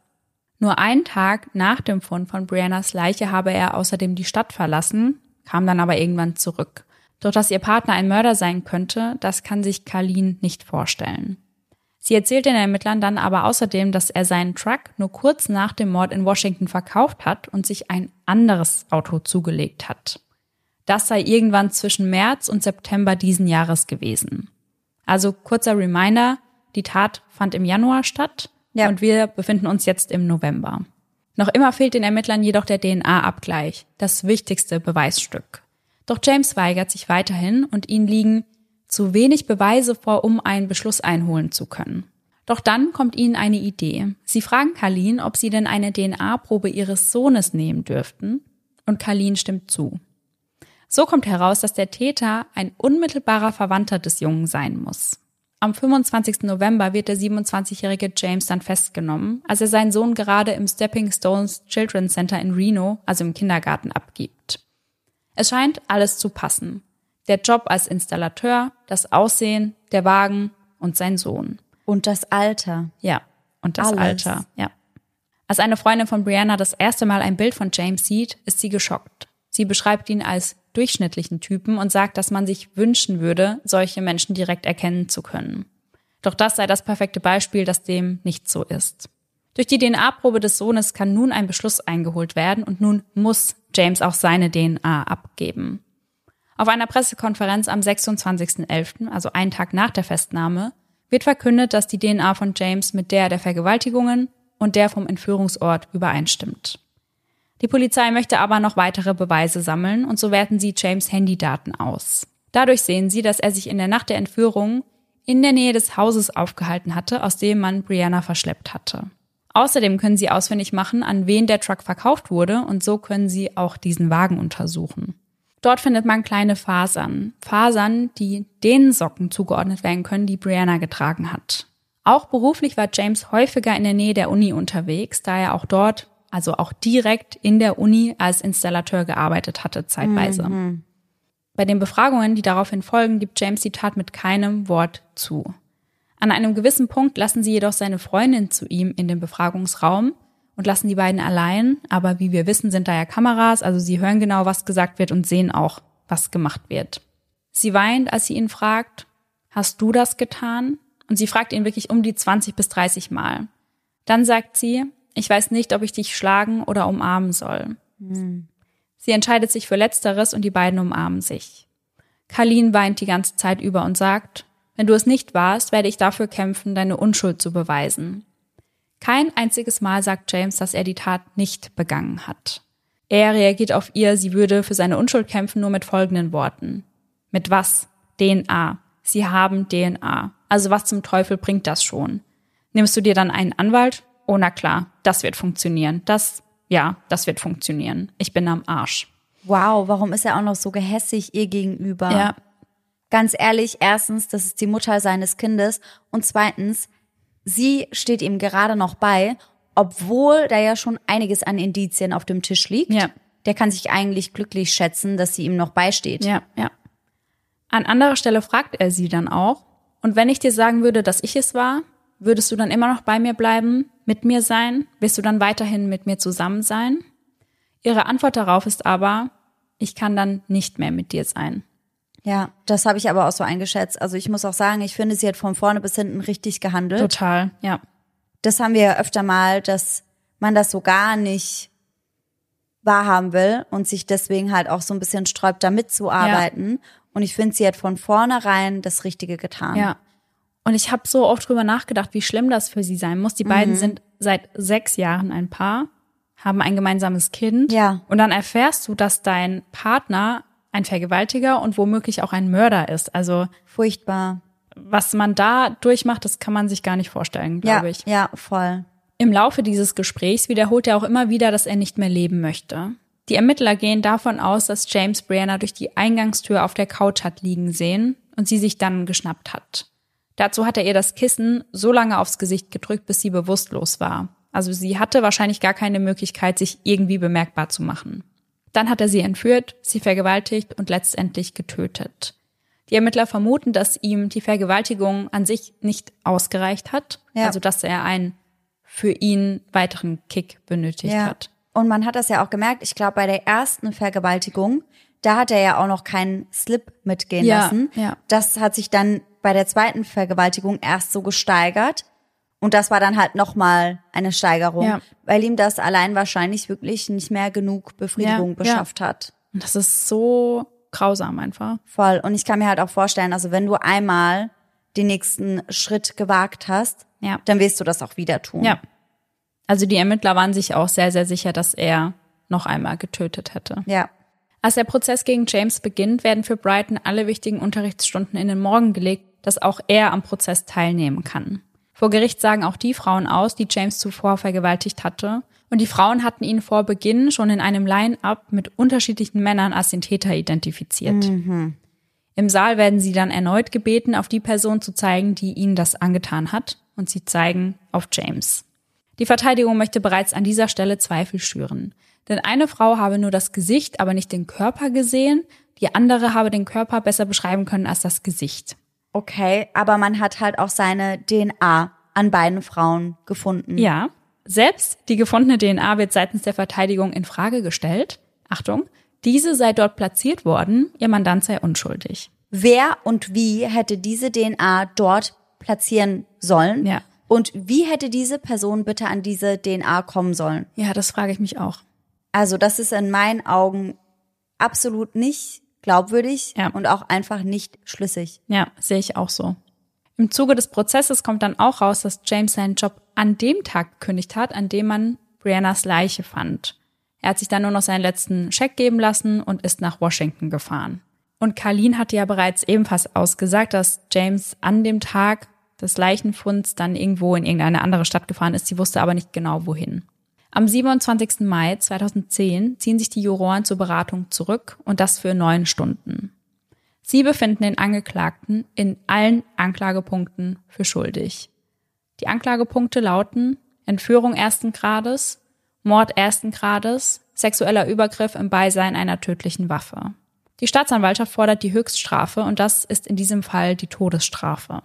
Nur einen Tag nach dem Fund von Briannas Leiche habe er außerdem die Stadt verlassen, kam dann aber irgendwann zurück. Doch dass ihr Partner ein Mörder sein könnte, das kann sich Carlin nicht vorstellen. Sie erzählt den Ermittlern dann aber außerdem, dass er seinen Truck nur kurz nach dem Mord in Washington verkauft hat und sich ein anderes Auto zugelegt hat. Das sei irgendwann zwischen März und September diesen Jahres gewesen. Also kurzer Reminder, die Tat fand im Januar statt ja. und wir befinden uns jetzt im November. Noch immer fehlt den Ermittlern jedoch der DNA-Abgleich, das wichtigste Beweisstück. Doch James weigert sich weiterhin und ihnen liegen zu wenig Beweise vor, um einen Beschluss einholen zu können. Doch dann kommt ihnen eine Idee. Sie fragen Karlin, ob sie denn eine DNA-Probe ihres Sohnes nehmen dürften, und Karlin stimmt zu. So kommt heraus, dass der Täter ein unmittelbarer Verwandter des Jungen sein muss. Am 25. November wird der 27-jährige James dann festgenommen, als er seinen Sohn gerade im Stepping Stones Children's Center in Reno, also im Kindergarten, abgibt. Es scheint alles zu passen. Der Job als Installateur, das Aussehen, der Wagen und sein Sohn. Und das Alter. Ja, und das Alles. Alter, ja. Als eine Freundin von Brianna das erste Mal ein Bild von James sieht, ist sie geschockt. Sie beschreibt ihn als durchschnittlichen Typen und sagt, dass man sich wünschen würde, solche Menschen direkt erkennen zu können. Doch das sei das perfekte Beispiel, dass dem nicht so ist. Durch die DNA-Probe des Sohnes kann nun ein Beschluss eingeholt werden und nun muss James auch seine DNA abgeben. Auf einer Pressekonferenz am 26.11., also einen Tag nach der Festnahme, wird verkündet, dass die DNA von James mit der der Vergewaltigungen und der vom Entführungsort übereinstimmt. Die Polizei möchte aber noch weitere Beweise sammeln und so werten sie James Handydaten aus. Dadurch sehen sie, dass er sich in der Nacht der Entführung in der Nähe des Hauses aufgehalten hatte, aus dem man Brianna verschleppt hatte. Außerdem können sie ausfindig machen, an wen der Truck verkauft wurde und so können sie auch diesen Wagen untersuchen. Dort findet man kleine Fasern. Fasern, die den Socken zugeordnet werden können, die Brianna getragen hat. Auch beruflich war James häufiger in der Nähe der Uni unterwegs, da er auch dort, also auch direkt in der Uni als Installateur gearbeitet hatte zeitweise. Mhm. Bei den Befragungen, die daraufhin folgen, gibt James die Tat mit keinem Wort zu. An einem gewissen Punkt lassen sie jedoch seine Freundin zu ihm in den Befragungsraum und lassen die beiden allein. Aber wie wir wissen, sind da ja Kameras, also sie hören genau, was gesagt wird und sehen auch, was gemacht wird. Sie weint, als sie ihn fragt, hast du das getan? Und sie fragt ihn wirklich um die 20 bis 30 Mal. Dann sagt sie, ich weiß nicht, ob ich dich schlagen oder umarmen soll. Hm. Sie entscheidet sich für Letzteres und die beiden umarmen sich. Karlin weint die ganze Zeit über und sagt, wenn du es nicht warst, werde ich dafür kämpfen, deine Unschuld zu beweisen. Kein einziges Mal sagt James, dass er die Tat nicht begangen hat. Er reagiert auf ihr, sie würde für seine Unschuld kämpfen, nur mit folgenden Worten. Mit was? DNA. Sie haben DNA. Also was zum Teufel bringt das schon? Nimmst du dir dann einen Anwalt? Oh, na klar, das wird funktionieren. Das, ja, das wird funktionieren. Ich bin am Arsch. Wow, warum ist er auch noch so gehässig ihr gegenüber? Ja. Ganz ehrlich, erstens, das ist die Mutter seines Kindes und zweitens, sie steht ihm gerade noch bei, obwohl da ja schon einiges an Indizien auf dem Tisch liegt. Ja. Der kann sich eigentlich glücklich schätzen, dass sie ihm noch beisteht. Ja, ja. An anderer Stelle fragt er sie dann auch, und wenn ich dir sagen würde, dass ich es war, würdest du dann immer noch bei mir bleiben, mit mir sein? Wirst du dann weiterhin mit mir zusammen sein? Ihre Antwort darauf ist aber, ich kann dann nicht mehr mit dir sein. Ja, das habe ich aber auch so eingeschätzt. Also ich muss auch sagen, ich finde, sie hat von vorne bis hinten richtig gehandelt. Total, ja. Das haben wir ja öfter mal, dass man das so gar nicht wahrhaben will und sich deswegen halt auch so ein bisschen sträubt, da mitzuarbeiten. Ja. Und ich finde, sie hat von vornherein das Richtige getan. Ja. Und ich habe so oft drüber nachgedacht, wie schlimm das für sie sein muss. Die beiden mhm. sind seit sechs Jahren ein Paar, haben ein gemeinsames Kind. Ja. Und dann erfährst du, dass dein Partner ein Vergewaltiger und womöglich auch ein Mörder ist. Also furchtbar. Was man da durchmacht, das kann man sich gar nicht vorstellen, glaube ja, ich. Ja, voll. Im Laufe dieses Gesprächs wiederholt er auch immer wieder, dass er nicht mehr leben möchte. Die Ermittler gehen davon aus, dass James Brianna durch die Eingangstür auf der Couch hat liegen sehen und sie sich dann geschnappt hat. Dazu hat er ihr das Kissen so lange aufs Gesicht gedrückt, bis sie bewusstlos war. Also sie hatte wahrscheinlich gar keine Möglichkeit, sich irgendwie bemerkbar zu machen. Dann hat er sie entführt, sie vergewaltigt und letztendlich getötet. Die Ermittler vermuten, dass ihm die Vergewaltigung an sich nicht ausgereicht hat, ja. also dass er einen für ihn weiteren Kick benötigt ja. hat. Und man hat das ja auch gemerkt, ich glaube, bei der ersten Vergewaltigung, da hat er ja auch noch keinen Slip mitgehen ja, lassen. Ja. Das hat sich dann bei der zweiten Vergewaltigung erst so gesteigert. Und das war dann halt nochmal eine Steigerung, ja. weil ihm das allein wahrscheinlich wirklich nicht mehr genug Befriedigung ja, beschafft ja. hat. Und das ist so grausam einfach. Voll. Und ich kann mir halt auch vorstellen, also wenn du einmal den nächsten Schritt gewagt hast, ja. dann wirst du das auch wieder tun. Ja. Also die Ermittler waren sich auch sehr, sehr sicher, dass er noch einmal getötet hätte. Ja. Als der Prozess gegen James beginnt, werden für Brighton alle wichtigen Unterrichtsstunden in den Morgen gelegt, dass auch er am Prozess teilnehmen kann. Vor Gericht sagen auch die Frauen aus, die James zuvor vergewaltigt hatte. Und die Frauen hatten ihn vor Beginn schon in einem Line-up mit unterschiedlichen Männern als den Täter identifiziert. Mhm. Im Saal werden sie dann erneut gebeten, auf die Person zu zeigen, die ihnen das angetan hat. Und sie zeigen auf James. Die Verteidigung möchte bereits an dieser Stelle Zweifel schüren. Denn eine Frau habe nur das Gesicht, aber nicht den Körper gesehen. Die andere habe den Körper besser beschreiben können als das Gesicht. Okay, aber man hat halt auch seine DNA an beiden Frauen gefunden. Ja. Selbst die gefundene DNA wird seitens der Verteidigung in Frage gestellt. Achtung, diese sei dort platziert worden, ihr Mandant sei unschuldig. Wer und wie hätte diese DNA dort platzieren sollen? Ja. Und wie hätte diese Person bitte an diese DNA kommen sollen? Ja, das frage ich mich auch. Also, das ist in meinen Augen absolut nicht glaubwürdig ja. und auch einfach nicht schlüssig. Ja, sehe ich auch so. Im Zuge des Prozesses kommt dann auch raus, dass James seinen Job an dem Tag gekündigt hat, an dem man Briannas Leiche fand. Er hat sich dann nur noch seinen letzten Scheck geben lassen und ist nach Washington gefahren. Und Carlin hatte ja bereits ebenfalls ausgesagt, dass James an dem Tag des Leichenfunds dann irgendwo in irgendeine andere Stadt gefahren ist. Sie wusste aber nicht genau wohin. Am 27. Mai 2010 ziehen sich die Juroren zur Beratung zurück und das für neun Stunden. Sie befinden den Angeklagten in allen Anklagepunkten für schuldig. Die Anklagepunkte lauten Entführung ersten Grades, Mord ersten Grades, sexueller Übergriff im Beisein einer tödlichen Waffe. Die Staatsanwaltschaft fordert die Höchststrafe und das ist in diesem Fall die Todesstrafe.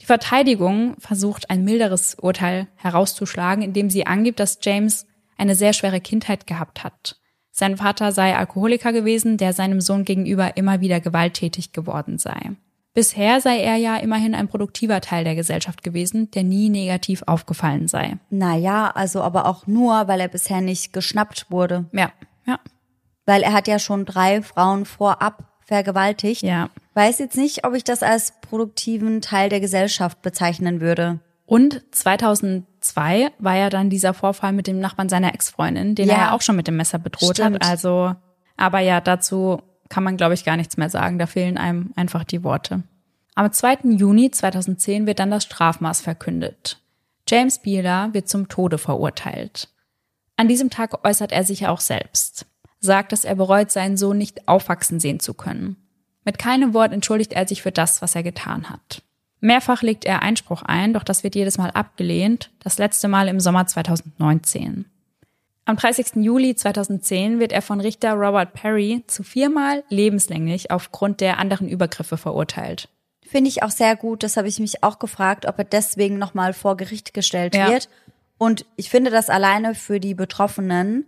Die Verteidigung versucht ein milderes Urteil herauszuschlagen, indem sie angibt, dass James eine sehr schwere Kindheit gehabt hat. Sein Vater sei Alkoholiker gewesen, der seinem Sohn gegenüber immer wieder gewalttätig geworden sei. Bisher sei er ja immerhin ein produktiver Teil der Gesellschaft gewesen, der nie negativ aufgefallen sei. Naja, also aber auch nur, weil er bisher nicht geschnappt wurde. Ja, ja. Weil er hat ja schon drei Frauen vorab vergewaltigt. Ja. Weiß jetzt nicht, ob ich das als produktiven Teil der Gesellschaft bezeichnen würde. Und 2002 war ja dann dieser Vorfall mit dem Nachbarn seiner Ex-Freundin, den ja. er ja auch schon mit dem Messer bedroht Stimmt. hat. Also, aber ja, dazu kann man, glaube ich, gar nichts mehr sagen. Da fehlen einem einfach die Worte. Am 2. Juni 2010 wird dann das Strafmaß verkündet. James Beeler wird zum Tode verurteilt. An diesem Tag äußert er sich auch selbst, sagt, dass er bereut, seinen Sohn nicht aufwachsen sehen zu können. Mit keinem Wort entschuldigt er sich für das, was er getan hat. Mehrfach legt er Einspruch ein, doch das wird jedes Mal abgelehnt, das letzte Mal im Sommer 2019. Am 30. Juli 2010 wird er von Richter Robert Perry zu viermal lebenslänglich aufgrund der anderen Übergriffe verurteilt. Finde ich auch sehr gut. Das habe ich mich auch gefragt, ob er deswegen nochmal vor Gericht gestellt ja. wird. Und ich finde das alleine für die Betroffenen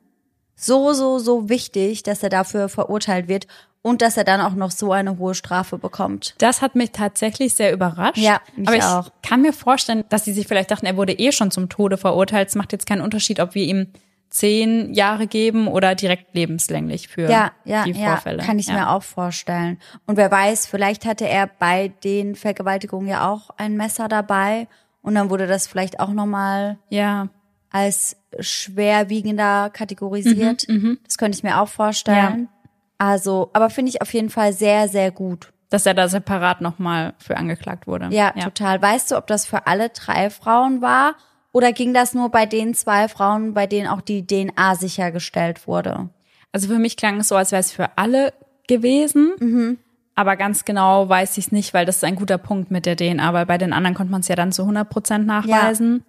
so, so, so wichtig, dass er dafür verurteilt wird und dass er dann auch noch so eine hohe Strafe bekommt. Das hat mich tatsächlich sehr überrascht. Ja, mich Aber ich auch. kann mir vorstellen, dass sie sich vielleicht dachten, er wurde eh schon zum Tode verurteilt. Es macht jetzt keinen Unterschied, ob wir ihm zehn Jahre geben oder direkt lebenslänglich für ja, ja, die Vorfälle. Ja, kann ich ja. mir auch vorstellen. Und wer weiß, vielleicht hatte er bei den Vergewaltigungen ja auch ein Messer dabei und dann wurde das vielleicht auch nochmal ja. als schwerwiegender kategorisiert. Mhm, mhm, das könnte ich mir auch vorstellen. Ja. Also, aber finde ich auf jeden Fall sehr, sehr gut. Dass er da separat nochmal für angeklagt wurde. Ja, ja, total. Weißt du, ob das für alle drei Frauen war oder ging das nur bei den zwei Frauen, bei denen auch die DNA sichergestellt wurde? Also für mich klang es so, als wäre es für alle gewesen. Mhm. Aber ganz genau weiß ich es nicht, weil das ist ein guter Punkt mit der DNA, weil bei den anderen konnte man es ja dann zu 100 Prozent nachweisen.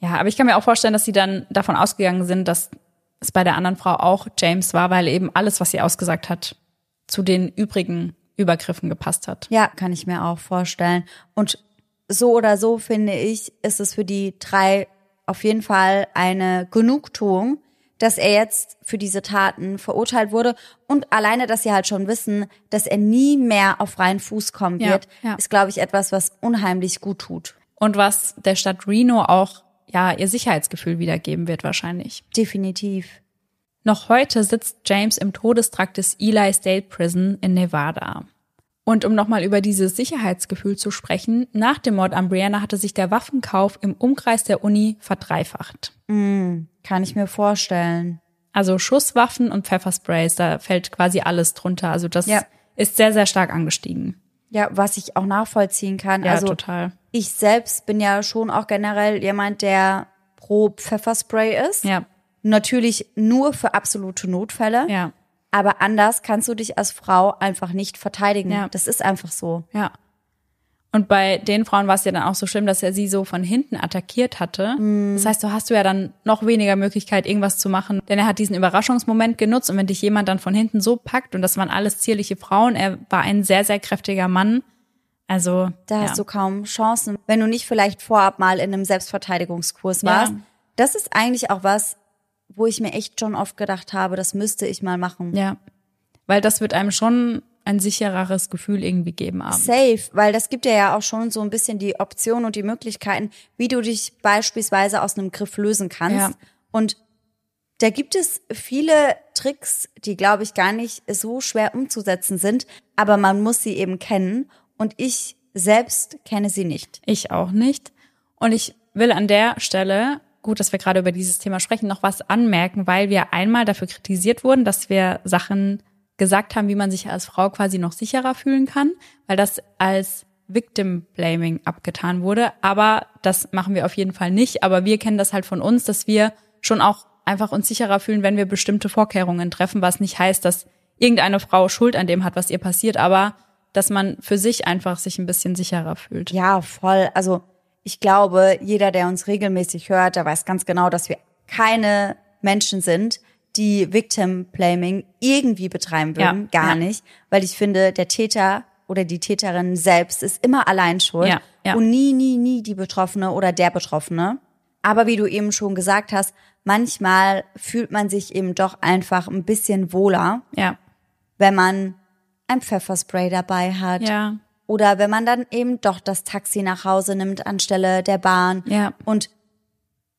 Ja. ja, aber ich kann mir auch vorstellen, dass sie dann davon ausgegangen sind, dass es bei der anderen Frau auch James war, weil eben alles, was sie ausgesagt hat, zu den übrigen Übergriffen gepasst hat. Ja, kann ich mir auch vorstellen. Und so oder so finde ich, ist es für die drei auf jeden Fall eine Genugtuung, dass er jetzt für diese Taten verurteilt wurde und alleine, dass sie halt schon wissen, dass er nie mehr auf freien Fuß kommen wird, ja, ja. ist, glaube ich, etwas, was unheimlich gut tut. Und was der Stadt Reno auch, ja, ihr Sicherheitsgefühl wiedergeben wird wahrscheinlich. Definitiv. Noch heute sitzt James im Todestrakt des Eli State Prison in Nevada. Und um nochmal über dieses Sicherheitsgefühl zu sprechen, nach dem Mord an Brianna hatte sich der Waffenkauf im Umkreis der Uni verdreifacht. Mm, kann ich mir vorstellen. Also Schusswaffen und Pfeffersprays, da fällt quasi alles drunter. Also das ja. ist sehr, sehr stark angestiegen. Ja, was ich auch nachvollziehen kann. Ja, also total. Ich selbst bin ja schon auch generell jemand, der pro Pfefferspray ist. Ja. Natürlich nur für absolute Notfälle. Ja. Aber anders kannst du dich als Frau einfach nicht verteidigen. Ja. Das ist einfach so. Ja. Und bei den Frauen war es ja dann auch so schlimm, dass er sie so von hinten attackiert hatte. Mm. Das heißt, du hast du ja dann noch weniger Möglichkeit, irgendwas zu machen. Denn er hat diesen Überraschungsmoment genutzt und wenn dich jemand dann von hinten so packt, und das waren alles zierliche Frauen, er war ein sehr, sehr kräftiger Mann. Also. Da ja. hast du kaum Chancen, wenn du nicht vielleicht vorab mal in einem Selbstverteidigungskurs warst. Ja. Das ist eigentlich auch was, wo ich mir echt schon oft gedacht habe, das müsste ich mal machen. Ja. Weil das wird einem schon ein sichereres Gefühl irgendwie geben abends. Safe, weil das gibt dir ja auch schon so ein bisschen die Option und die Möglichkeiten, wie du dich beispielsweise aus einem Griff lösen kannst. Ja. Und da gibt es viele Tricks, die, glaube ich, gar nicht so schwer umzusetzen sind, aber man muss sie eben kennen. Und ich selbst kenne sie nicht. Ich auch nicht. Und ich will an der Stelle gut, dass wir gerade über dieses Thema sprechen, noch was anmerken, weil wir einmal dafür kritisiert wurden, dass wir Sachen gesagt haben, wie man sich als Frau quasi noch sicherer fühlen kann, weil das als Victim Blaming abgetan wurde. Aber das machen wir auf jeden Fall nicht. Aber wir kennen das halt von uns, dass wir schon auch einfach uns sicherer fühlen, wenn wir bestimmte Vorkehrungen treffen, was nicht heißt, dass irgendeine Frau Schuld an dem hat, was ihr passiert, aber dass man für sich einfach sich ein bisschen sicherer fühlt. Ja, voll. Also ich glaube, jeder, der uns regelmäßig hört, der weiß ganz genau, dass wir keine Menschen sind, die Victim Blaming irgendwie betreiben würden. Ja, Gar ja. nicht. Weil ich finde, der Täter oder die Täterin selbst ist immer allein schuld ja, ja. und nie, nie, nie die Betroffene oder der Betroffene. Aber wie du eben schon gesagt hast, manchmal fühlt man sich eben doch einfach ein bisschen wohler, ja. wenn man ein Pfefferspray dabei hat. Ja. Oder wenn man dann eben doch das Taxi nach Hause nimmt anstelle der Bahn. Ja. Und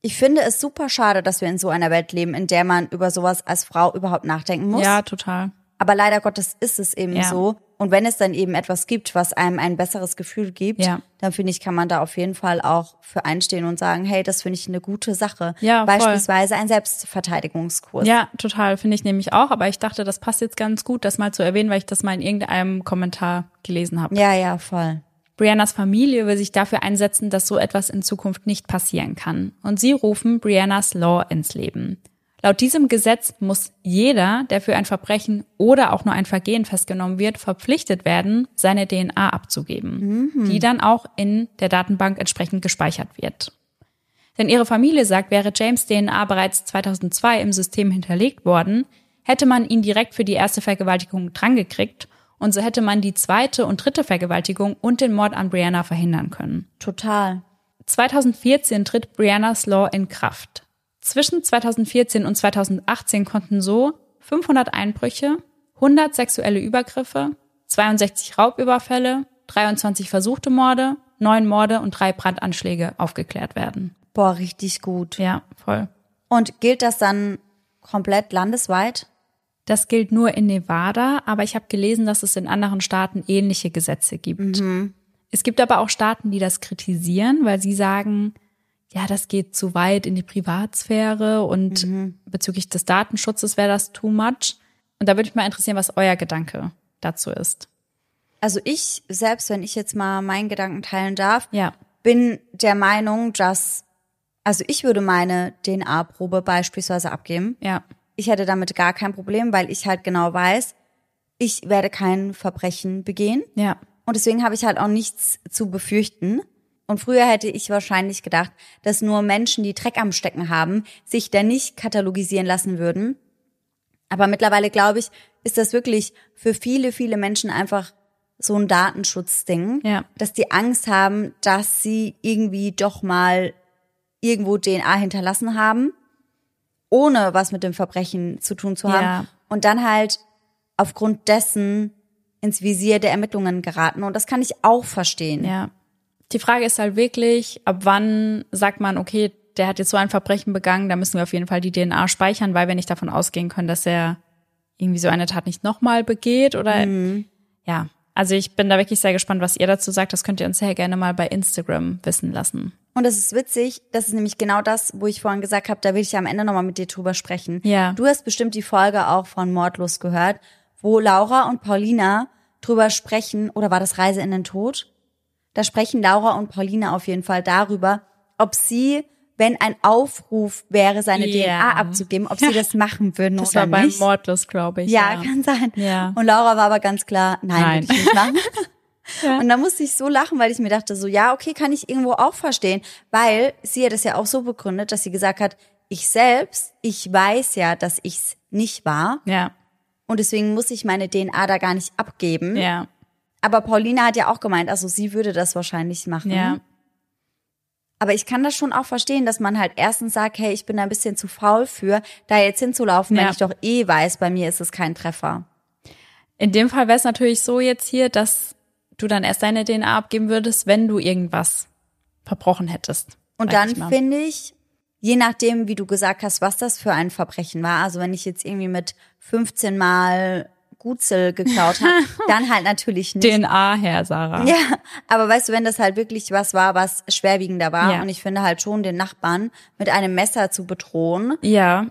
ich finde es super schade, dass wir in so einer Welt leben, in der man über sowas als Frau überhaupt nachdenken muss. Ja, total. Aber leider Gottes ist es eben ja. so. Und wenn es dann eben etwas gibt, was einem ein besseres Gefühl gibt, ja. dann finde ich, kann man da auf jeden Fall auch für einstehen und sagen, hey, das finde ich eine gute Sache. Ja, Beispielsweise ein Selbstverteidigungskurs. Ja, total, finde ich nämlich auch. Aber ich dachte, das passt jetzt ganz gut, das mal zu erwähnen, weil ich das mal in irgendeinem Kommentar gelesen habe. Ja, ja, voll. Briannas Familie will sich dafür einsetzen, dass so etwas in Zukunft nicht passieren kann. Und sie rufen Briannas Law ins Leben. Laut diesem Gesetz muss jeder, der für ein Verbrechen oder auch nur ein Vergehen festgenommen wird, verpflichtet werden, seine DNA abzugeben, mhm. die dann auch in der Datenbank entsprechend gespeichert wird. Denn ihre Familie sagt, wäre James DNA bereits 2002 im System hinterlegt worden, hätte man ihn direkt für die erste Vergewaltigung drangekriegt und so hätte man die zweite und dritte Vergewaltigung und den Mord an Brianna verhindern können. Total. 2014 tritt Briannas Law in Kraft. Zwischen 2014 und 2018 konnten so 500 Einbrüche, 100 sexuelle Übergriffe, 62 Raubüberfälle, 23 versuchte Morde, 9 Morde und 3 Brandanschläge aufgeklärt werden. Boah, richtig gut. Ja, voll. Und gilt das dann komplett landesweit? Das gilt nur in Nevada, aber ich habe gelesen, dass es in anderen Staaten ähnliche Gesetze gibt. Mhm. Es gibt aber auch Staaten, die das kritisieren, weil sie sagen, ja, das geht zu weit in die Privatsphäre und mhm. bezüglich des Datenschutzes wäre das too much. Und da würde mich mal interessieren, was euer Gedanke dazu ist. Also ich selbst, wenn ich jetzt mal meinen Gedanken teilen darf, ja. bin der Meinung, dass, also ich würde meine DNA-Probe beispielsweise abgeben. Ja. Ich hätte damit gar kein Problem, weil ich halt genau weiß, ich werde kein Verbrechen begehen. Ja. Und deswegen habe ich halt auch nichts zu befürchten. Und früher hätte ich wahrscheinlich gedacht, dass nur Menschen, die Dreck am Stecken haben, sich da nicht katalogisieren lassen würden. Aber mittlerweile glaube ich, ist das wirklich für viele, viele Menschen einfach so ein Datenschutzding, ja. dass die Angst haben, dass sie irgendwie doch mal irgendwo DNA hinterlassen haben, ohne was mit dem Verbrechen zu tun zu haben. Ja. Und dann halt aufgrund dessen ins Visier der Ermittlungen geraten. Und das kann ich auch verstehen. Ja. Die Frage ist halt wirklich, ab wann sagt man, okay, der hat jetzt so ein Verbrechen begangen, da müssen wir auf jeden Fall die DNA speichern, weil wir nicht davon ausgehen können, dass er irgendwie so eine Tat nicht nochmal begeht oder mhm. ja. Also ich bin da wirklich sehr gespannt, was ihr dazu sagt. Das könnt ihr uns sehr gerne mal bei Instagram wissen lassen. Und das ist witzig, das ist nämlich genau das, wo ich vorhin gesagt habe, da will ich am Ende nochmal mit dir drüber sprechen. Ja. Du hast bestimmt die Folge auch von Mordlos gehört, wo Laura und Paulina drüber sprechen, oder war das Reise in den Tod? Da sprechen Laura und Pauline auf jeden Fall darüber, ob sie, wenn ein Aufruf wäre, seine yeah. DNA abzugeben, ob sie das machen würden das oder nicht. Das war beim Mordlos, glaube ich. Ja, ja, kann sein. Ja. Und Laura war aber ganz klar, nein, nein. würde ich nicht machen. ja. Und da musste ich so lachen, weil ich mir dachte, so, ja, okay, kann ich irgendwo auch verstehen, weil sie hat es ja auch so begründet, dass sie gesagt hat, ich selbst, ich weiß ja, dass ich's nicht war. Ja. Und deswegen muss ich meine DNA da gar nicht abgeben. Ja. Aber Paulina hat ja auch gemeint, also sie würde das wahrscheinlich machen. Ja. Aber ich kann das schon auch verstehen, dass man halt erstens sagt, hey, ich bin da ein bisschen zu faul für, da jetzt hinzulaufen, ja. wenn ich doch eh weiß, bei mir ist es kein Treffer. In dem Fall wäre es natürlich so jetzt hier, dass du dann erst deine DNA abgeben würdest, wenn du irgendwas verbrochen hättest. Und dann finde ich, je nachdem, wie du gesagt hast, was das für ein Verbrechen war, also wenn ich jetzt irgendwie mit 15 Mal Gutzel geklaut hat, dann halt natürlich nicht. DNA her, Sarah. Ja, aber weißt du, wenn das halt wirklich was war, was schwerwiegender war ja. und ich finde halt schon den Nachbarn mit einem Messer zu bedrohen. Ja.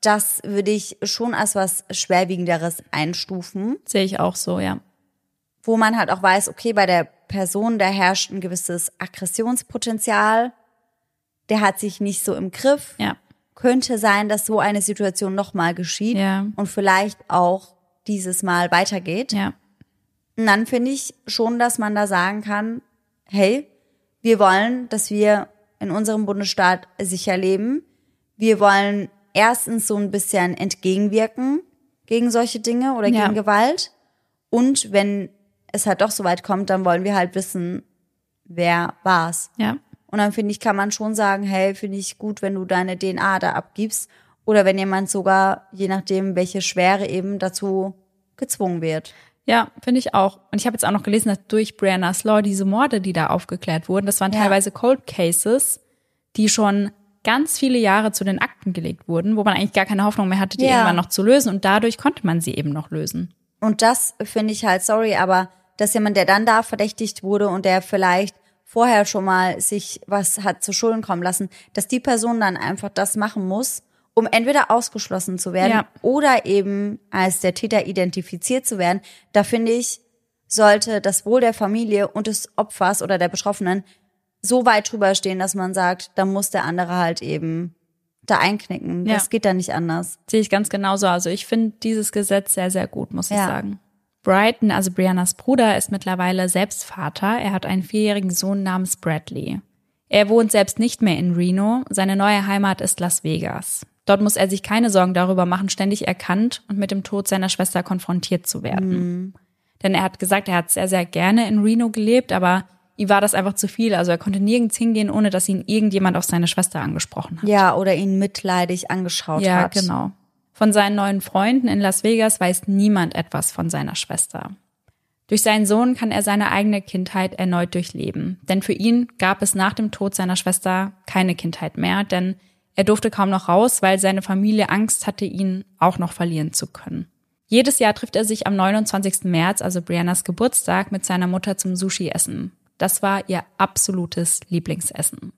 Das würde ich schon als was schwerwiegenderes einstufen. Sehe ich auch so, ja. Wo man halt auch weiß, okay, bei der Person, da herrscht ein gewisses Aggressionspotenzial. Der hat sich nicht so im Griff. Ja. Könnte sein, dass so eine Situation nochmal geschieht. Ja. Und vielleicht auch dieses Mal weitergeht. Ja. Und dann finde ich schon, dass man da sagen kann, hey, wir wollen, dass wir in unserem Bundesstaat sicher leben. Wir wollen erstens so ein bisschen entgegenwirken gegen solche Dinge oder gegen Ja. Gewalt. Und wenn es halt doch so weit kommt, dann wollen wir halt wissen, wer war's. Ja. Und dann finde ich, kann man schon sagen, hey, finde ich gut, wenn du deine DNA da abgibst. Oder wenn jemand sogar, je nachdem, welche Schwere eben dazu gezwungen wird. Ja, finde ich auch. Und ich habe jetzt auch noch gelesen, dass durch Brianna's Law diese Morde, die da aufgeklärt wurden, das waren Ja. teilweise Cold Cases, die schon ganz viele Jahre zu den Akten gelegt wurden, wo man eigentlich gar keine Hoffnung mehr hatte, die Ja. irgendwann noch zu lösen. Und dadurch konnte man sie eben noch lösen. Und das finde ich halt, sorry, aber dass jemand, der dann da verdächtigt wurde und der vielleicht vorher schon mal sich was hat zu Schulden kommen lassen, dass die Person dann einfach das machen muss, um entweder ausgeschlossen zu werden Ja. oder eben als der Täter identifiziert zu werden. Da finde ich, sollte das Wohl der Familie und des Opfers oder der Betroffenen so weit drüber stehen, dass man sagt, da muss der andere halt eben da einknicken. Ja. Das geht da nicht anders. Sehe ich ganz genauso. Also ich finde dieses Gesetz sehr, sehr gut, muss ich Ja. sagen. Brighton, also Briannas Bruder, ist mittlerweile selbst Vater. Er hat einen vierjährigen Sohn namens Bradley. Er wohnt selbst nicht mehr in Reno. Seine neue Heimat ist Las Vegas. Dort muss er sich keine Sorgen darüber machen, ständig erkannt und mit dem Tod seiner Schwester konfrontiert zu werden. Denn er hat gesagt, er hat sehr, sehr gerne in Reno gelebt, aber ihm war das einfach zu viel. Also er konnte nirgends hingehen, ohne dass ihn irgendjemand auf seine Schwester angesprochen hat. Ja, oder ihn mitleidig angeschaut Ja, hat. genau. Von seinen neuen Freunden in Las Vegas weiß niemand etwas von seiner Schwester. Durch seinen Sohn kann er seine eigene Kindheit erneut durchleben. Denn für ihn gab es nach dem Tod seiner Schwester keine Kindheit mehr, denn er durfte kaum noch raus, weil seine Familie Angst hatte, ihn auch noch verlieren zu können. Jedes Jahr trifft er sich am 29. März, also Briannas Geburtstag, mit seiner Mutter zum Sushi-Essen. Das war ihr absolutes Lieblingsessen.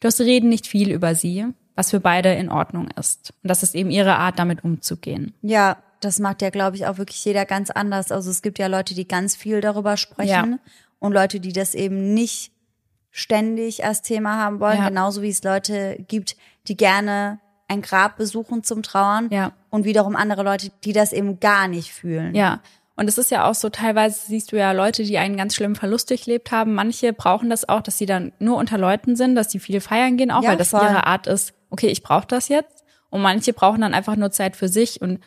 Doch sie reden nicht viel über sie, was für beide in Ordnung ist. Und das ist eben ihre Art, damit umzugehen. Ja, das macht ja, glaube ich, auch wirklich jeder ganz anders. Also es gibt ja Leute, die ganz viel darüber sprechen Ja. und Leute, die das eben nicht ständig als Thema haben wollen. Ja. Genauso wie es Leute gibt, die gerne ein Grab besuchen zum Trauern. Ja. Und wiederum andere Leute, die das eben gar nicht fühlen. Ja. Und es ist ja auch so, teilweise siehst du ja Leute, die einen ganz schlimmen Verlust durchlebt haben. Manche brauchen das auch, dass sie dann nur unter Leuten sind, dass sie viel feiern gehen, auch Ja, weil das voll. ihre Art ist, okay, ich brauche das jetzt. Und manche brauchen dann einfach nur Zeit für sich. Und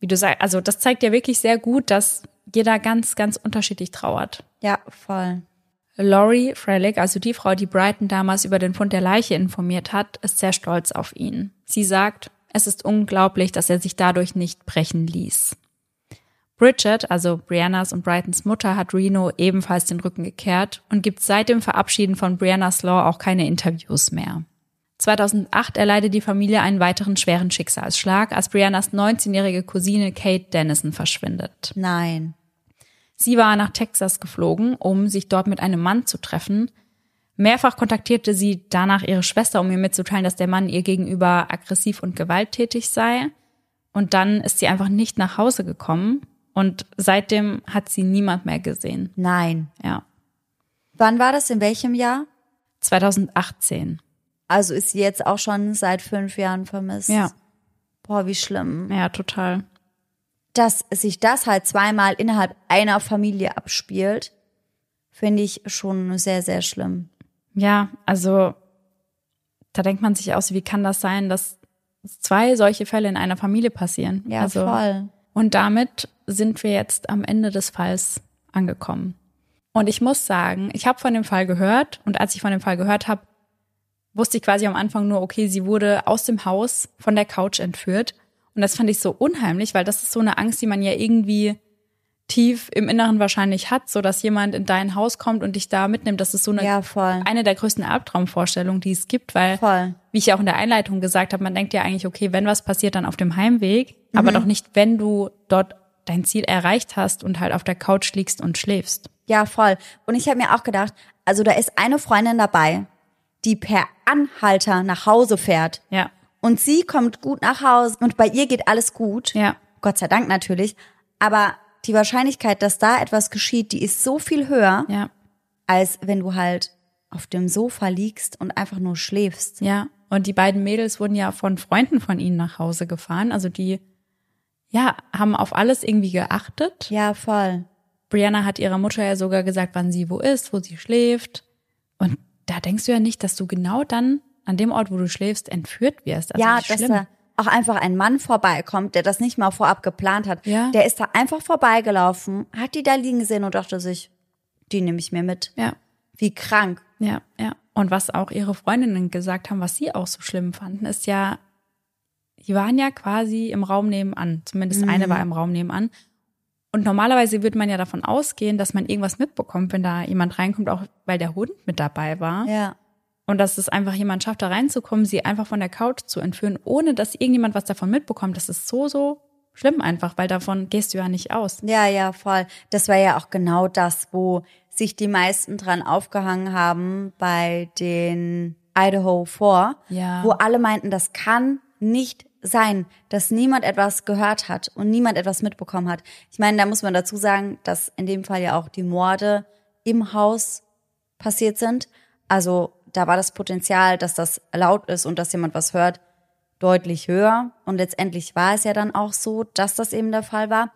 wie du sagst, also das zeigt ja wirklich sehr gut, dass jeder ganz, ganz unterschiedlich trauert. Ja, voll. Laurie Frelick, also die Frau, die Brighton damals über den Fund der Leiche informiert hat, ist sehr stolz auf ihn. Sie sagt, es ist unglaublich, dass er sich dadurch nicht brechen ließ. Bridget, also Briannas und Brightons Mutter, hat Reno ebenfalls den Rücken gekehrt und gibt seit dem Verabschieden von Briannas Law auch keine Interviews mehr. 2008 erleidet die Familie einen weiteren schweren Schicksalsschlag, als Briannas 19-jährige Cousine Kate Dennison verschwindet. Nein. Sie war nach Texas geflogen, um sich dort mit einem Mann zu treffen. Mehrfach kontaktierte sie danach ihre Schwester, um ihr mitzuteilen, dass der Mann ihr gegenüber aggressiv und gewalttätig sei. Und dann ist sie einfach nicht nach Hause gekommen. Und seitdem hat sie niemand mehr gesehen. Nein. Ja. Wann war das? In welchem Jahr? 2018. Also ist sie jetzt auch schon seit fünf Jahren vermisst. Ja. Boah, wie schlimm. Ja, total. dass sich das halt zweimal innerhalb einer Familie abspielt, finde ich schon sehr, sehr schlimm. Ja, also da denkt man sich aus, wie kann das sein, dass zwei solche Fälle in einer Familie passieren? Ja, also, voll. Und damit sind wir jetzt am Ende des Falls angekommen. Und ich muss sagen, ich habe von dem Fall gehört und als ich von dem Fall gehört habe, wusste ich quasi am Anfang nur, okay, sie wurde aus dem Haus von der Couch entführt. Und das fand ich so unheimlich, weil das ist so eine Angst, die man ja irgendwie tief im Inneren wahrscheinlich hat, so dass jemand in dein Haus kommt und dich da mitnimmt. Das ist so eine, Ja, eine der größten Albtraumvorstellungen, die es gibt, weil, Voll. wie ich ja auch in der Einleitung gesagt habe, man denkt ja eigentlich, okay, wenn was passiert, dann auf dem Heimweg, aber doch nicht, wenn du dort dein Ziel erreicht hast und halt auf der Couch liegst und schläfst. Ja, voll. Und ich habe mir auch gedacht, also da ist eine Freundin dabei, die per Anhalter nach Hause fährt. Ja, Und sie kommt gut nach Hause und bei ihr geht alles gut. ja, Gott sei Dank natürlich. Aber die Wahrscheinlichkeit, dass da etwas geschieht, die ist so viel höher, ja, als wenn du halt auf dem Sofa liegst und einfach nur schläfst. ja. Und die beiden Mädels wurden ja von Freunden von ihnen nach Hause gefahren. Also die, ja, haben auf alles irgendwie geachtet. Ja, voll. Brianna hat ihrer Mutter ja sogar gesagt, wann sie wo ist, wo sie schläft. Und da denkst du ja nicht, dass du genau dann an dem Ort, wo du schläfst, entführt wirst. Also ja, dass schlimm. da auch einfach ein Mann vorbeikommt, der das nicht mal vorab geplant hat. Ja. Der ist da einfach vorbeigelaufen, hat die da liegen gesehen und dachte sich, die nehme ich mir mit. Ja, Wie krank. ja, ja. Und was auch ihre Freundinnen gesagt haben, was sie auch so schlimm fanden, ist ja, die waren ja quasi im Raum nebenan. Zumindest eine war im Raum nebenan. Und normalerweise würde man ja davon ausgehen, dass man irgendwas mitbekommt, wenn da jemand reinkommt, auch weil der Hund mit dabei war. Ja. Und dass es einfach jemand schafft, da reinzukommen, sie einfach von der Couch zu entführen, ohne dass irgendjemand was davon mitbekommt. Das ist so, so schlimm einfach, weil davon gehst du ja nicht aus. Ja, ja, voll. Das war ja auch genau das, wo sich die meisten dran aufgehangen haben bei den Idaho 4, Ja. wo alle meinten, das kann nicht sein, dass niemand etwas gehört hat und niemand etwas mitbekommen hat. Ich meine, da muss man dazu sagen, dass in dem Fall ja auch die Morde im Haus passiert sind. Also da war das Potenzial, dass das laut ist und dass jemand was hört, deutlich höher. Und letztendlich war es ja dann auch so, dass das eben der Fall war.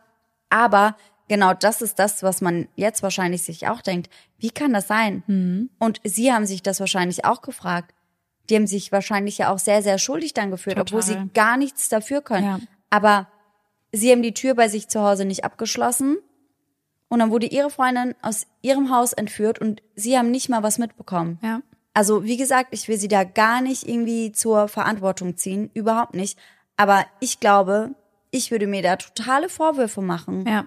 Aber genau das ist das, was man jetzt wahrscheinlich sich auch denkt. Wie kann das sein? Und sie haben sich das wahrscheinlich auch gefragt. Die haben sich wahrscheinlich ja auch sehr, sehr schuldig dann gefühlt, Total. obwohl sie gar nichts dafür können. Ja. Aber sie haben die Tür bei sich zu Hause nicht abgeschlossen. Und dann wurde ihre Freundin aus ihrem Haus entführt und sie haben nicht mal was mitbekommen. Ja. Also wie gesagt, ich will sie da gar nicht irgendwie zur Verantwortung ziehen, überhaupt nicht. Aber ich glaube, ich würde mir da totale Vorwürfe machen. Ja.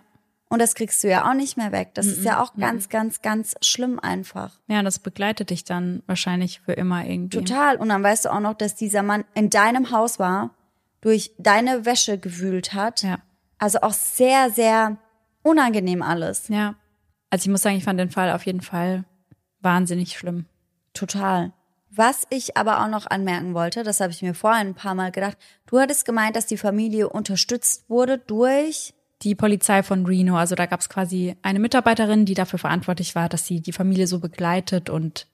Und das kriegst du ja auch nicht mehr weg. Das ist ja auch ganz, ganz, ganz schlimm einfach. Ja, das begleitet dich dann wahrscheinlich für immer irgendwie. Total. Und dann weißt du auch noch, dass dieser Mann in deinem Haus war, durch deine Wäsche gewühlt hat. Ja. Also auch sehr, sehr unangenehm alles. Ja. Also ich muss sagen, ich fand den Fall auf jeden Fall wahnsinnig schlimm. Total. Was ich aber auch noch anmerken wollte, das habe ich mir vorhin ein paar Mal gedacht, du hattest gemeint, dass die Familie unterstützt wurde durch Die Polizei von Reno, also da gab es quasi eine Mitarbeiterin, die dafür verantwortlich war, dass sie die Familie so begleitet und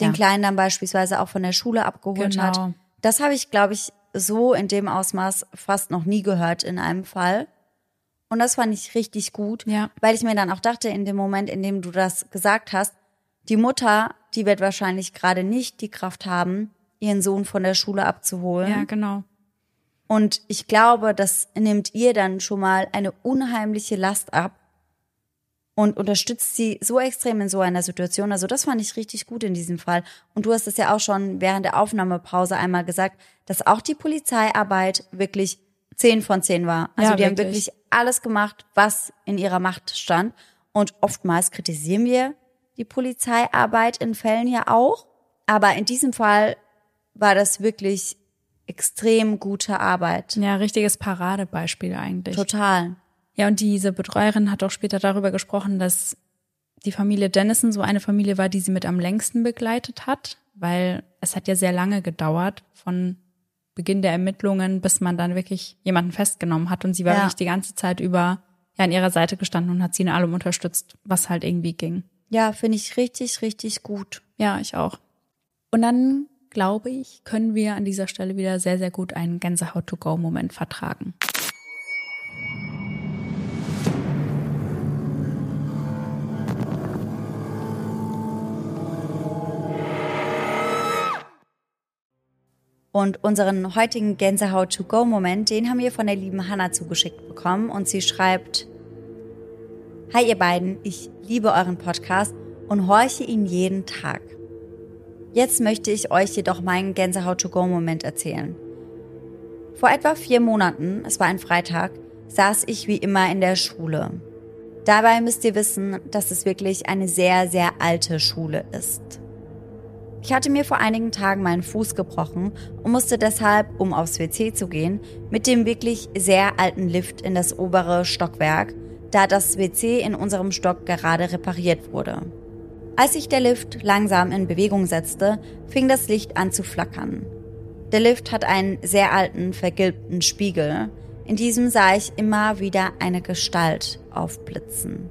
den Ja. Kleinen dann beispielsweise auch von der Schule abgeholt Genau. hat. Das habe ich, glaube ich, so in dem Ausmaß fast noch nie gehört in einem Fall. Und das fand ich richtig gut, Ja. weil ich mir dann auch dachte, in dem Moment, in dem du das gesagt hast, die Mutter, die wird wahrscheinlich gerade nicht die Kraft haben, ihren Sohn von der Schule abzuholen. ja, genau. Und ich glaube, das nimmt ihr dann schon mal eine unheimliche Last ab und unterstützt sie so extrem in so einer Situation. Also das fand ich richtig gut in diesem Fall. Und du hast es ja auch schon während der Aufnahmepause einmal gesagt, dass auch die Polizeiarbeit wirklich zehn von zehn war. Also Ja, die haben wirklich. wirklich alles gemacht, was in ihrer Macht stand. Und oftmals kritisieren wir die Polizeiarbeit in Fällen ja auch. Aber in diesem Fall war das wirklich extrem gute Arbeit. Ja, richtiges Paradebeispiel eigentlich. Total. Ja, und diese Betreuerin hat auch später darüber gesprochen, dass die Familie Dennison so eine Familie war, die sie mit am längsten begleitet hat, weil es hat ja sehr lange gedauert von Beginn der Ermittlungen, bis man dann wirklich jemanden festgenommen hat und sie war Ja. wirklich die ganze Zeit über ja an ihrer Seite gestanden und hat sie in allem unterstützt, was halt irgendwie ging. Ja, finde ich richtig, richtig gut. Ja, ich auch. Und dann glaube ich, können wir an dieser Stelle wieder sehr, sehr gut einen Gänsehaut-to-go-Moment vertragen. Und unseren heutigen Gänsehaut-to-go-Moment, den haben wir von der lieben Hanna zugeschickt bekommen. Und sie schreibt, Hi ihr beiden, ich liebe euren Podcast und horche ihn jeden Tag. Jetzt möchte ich euch jedoch meinen Gänsehaut-to-go-Moment erzählen. Vor etwa vier Monaten, es war ein Freitag, saß ich wie immer in der Schule. Dabei müsst ihr wissen, dass es wirklich eine sehr, sehr alte Schule ist. Ich hatte mir vor einigen Tagen meinen Fuß gebrochen und musste deshalb, um aufs WC zu gehen, mit dem wirklich sehr alten Lift in das obere Stockwerk, da das WC in unserem Stock gerade repariert wurde. Als sich der Lift langsam in Bewegung setzte, fing das Licht an zu flackern. Der Lift hat einen sehr alten, vergilbten Spiegel. In diesem sah ich immer wieder eine Gestalt aufblitzen.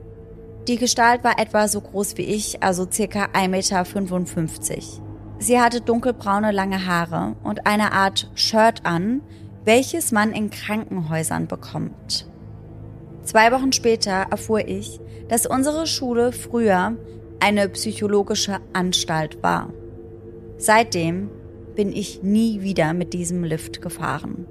Die Gestalt war etwa so groß wie ich, also circa 1,55 Meter. Sie hatte dunkelbraune lange Haare und eine Art Shirt an, welches man in Krankenhäusern bekommt. Zwei Wochen später erfuhr ich, dass unsere Schule früher eine psychologische Anstalt war. seitdem bin ich nie wieder mit diesem Lift gefahren.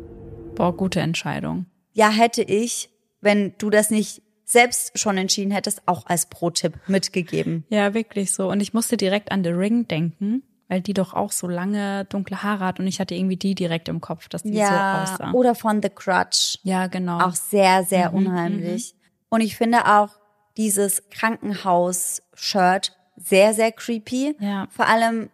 Boah, gute Entscheidung. Ja, hätte ich, wenn du das nicht selbst schon entschieden hättest, auch als Pro-Tipp mitgegeben. Ja, wirklich so. Und ich musste direkt an The Ring denken, weil die doch auch so lange dunkle Haare hat und ich hatte irgendwie die direkt im Kopf, dass die ja, so aussah. Oder von The Crutch. Ja, genau. Auch sehr, sehr Mhm, unheimlich. Und ich finde auch dieses Krankenhaus-Shirt sehr, sehr creepy. Ja. Vor allem,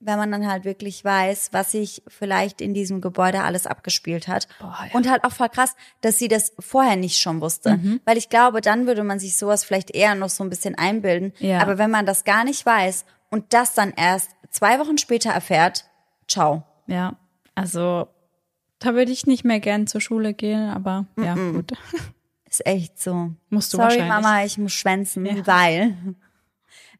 wenn man dann halt wirklich weiß, was sich vielleicht in diesem Gebäude alles abgespielt hat. Boah, ja. Und halt auch voll krass, dass sie das vorher nicht schon wusste. Mhm. Weil ich glaube, dann würde man sich sowas vielleicht eher noch so ein bisschen einbilden. Ja. Aber wenn man das gar nicht weiß und das dann erst zwei Wochen später erfährt, ciao. Ja, also da würde ich nicht mehr gern zur Schule gehen, aber ja, gut. Ist echt so. Musst du Sorry. Mama, ich muss schwänzen, Ja. weil.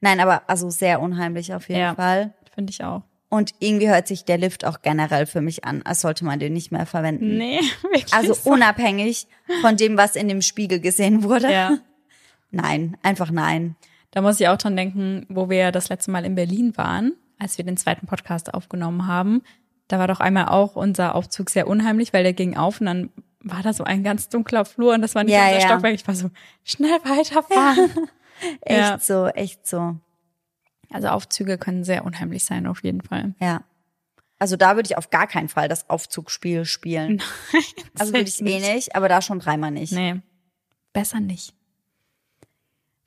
Nein, aber also sehr unheimlich auf jeden Ja. Fall. Finde ich auch. Und irgendwie hört sich der Lift auch generell für mich an, als sollte man den nicht mehr verwenden. Nee, wirklich. Also so. unabhängig von dem, was in dem Spiegel gesehen wurde. Ja. Nein, einfach nein. Da muss ich auch dran denken, wo wir das letzte Mal in Berlin waren, als wir den zweiten Podcast aufgenommen haben. Da war doch einmal auch unser Aufzug sehr unheimlich, weil der ging auf und dann war da so ein ganz dunkler Flur und das war nicht Ja, unser ja. Stockwerk. Ich war so, schnell weiterfahren. Echt Ja. so, echt so. Also Aufzüge können sehr unheimlich sein, auf jeden Fall. Ja. Also da würde ich auf gar keinen Fall das Aufzugspiel spielen. also würde ich eh nicht, aber da schon dreimal nicht. Nee, besser nicht.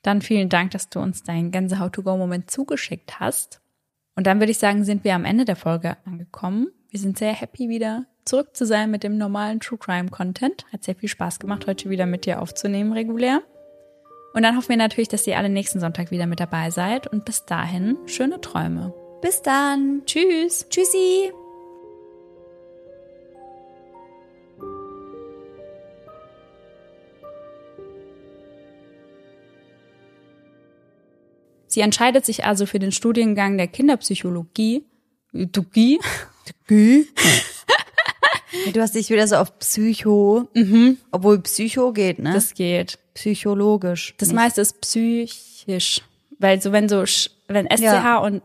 Dann vielen Dank, dass du uns deinen Gänsehaut-to-go-Moment zugeschickt hast. Und dann würde ich sagen, sind wir am Ende der Folge angekommen. Wir sind sehr happy, wieder zurück zu sein mit dem normalen True Crime Content. Hat sehr viel Spaß gemacht, heute wieder mit dir aufzunehmen, regulär. Und dann hoffen wir natürlich, dass ihr alle nächsten Sonntag wieder mit dabei seid. Und bis dahin, schöne Träume. Bis dann. Tschüss. Tschüssi. Sie entscheidet sich also für den Studiengang der Kinderpsychologie. Dugie. Du hast dich wieder so auf Psycho, obwohl Psycho geht, ne? Das geht. psychologisch. Das nicht. meiste ist psychisch. Weil so, wenn so, wenn SCH Ja. und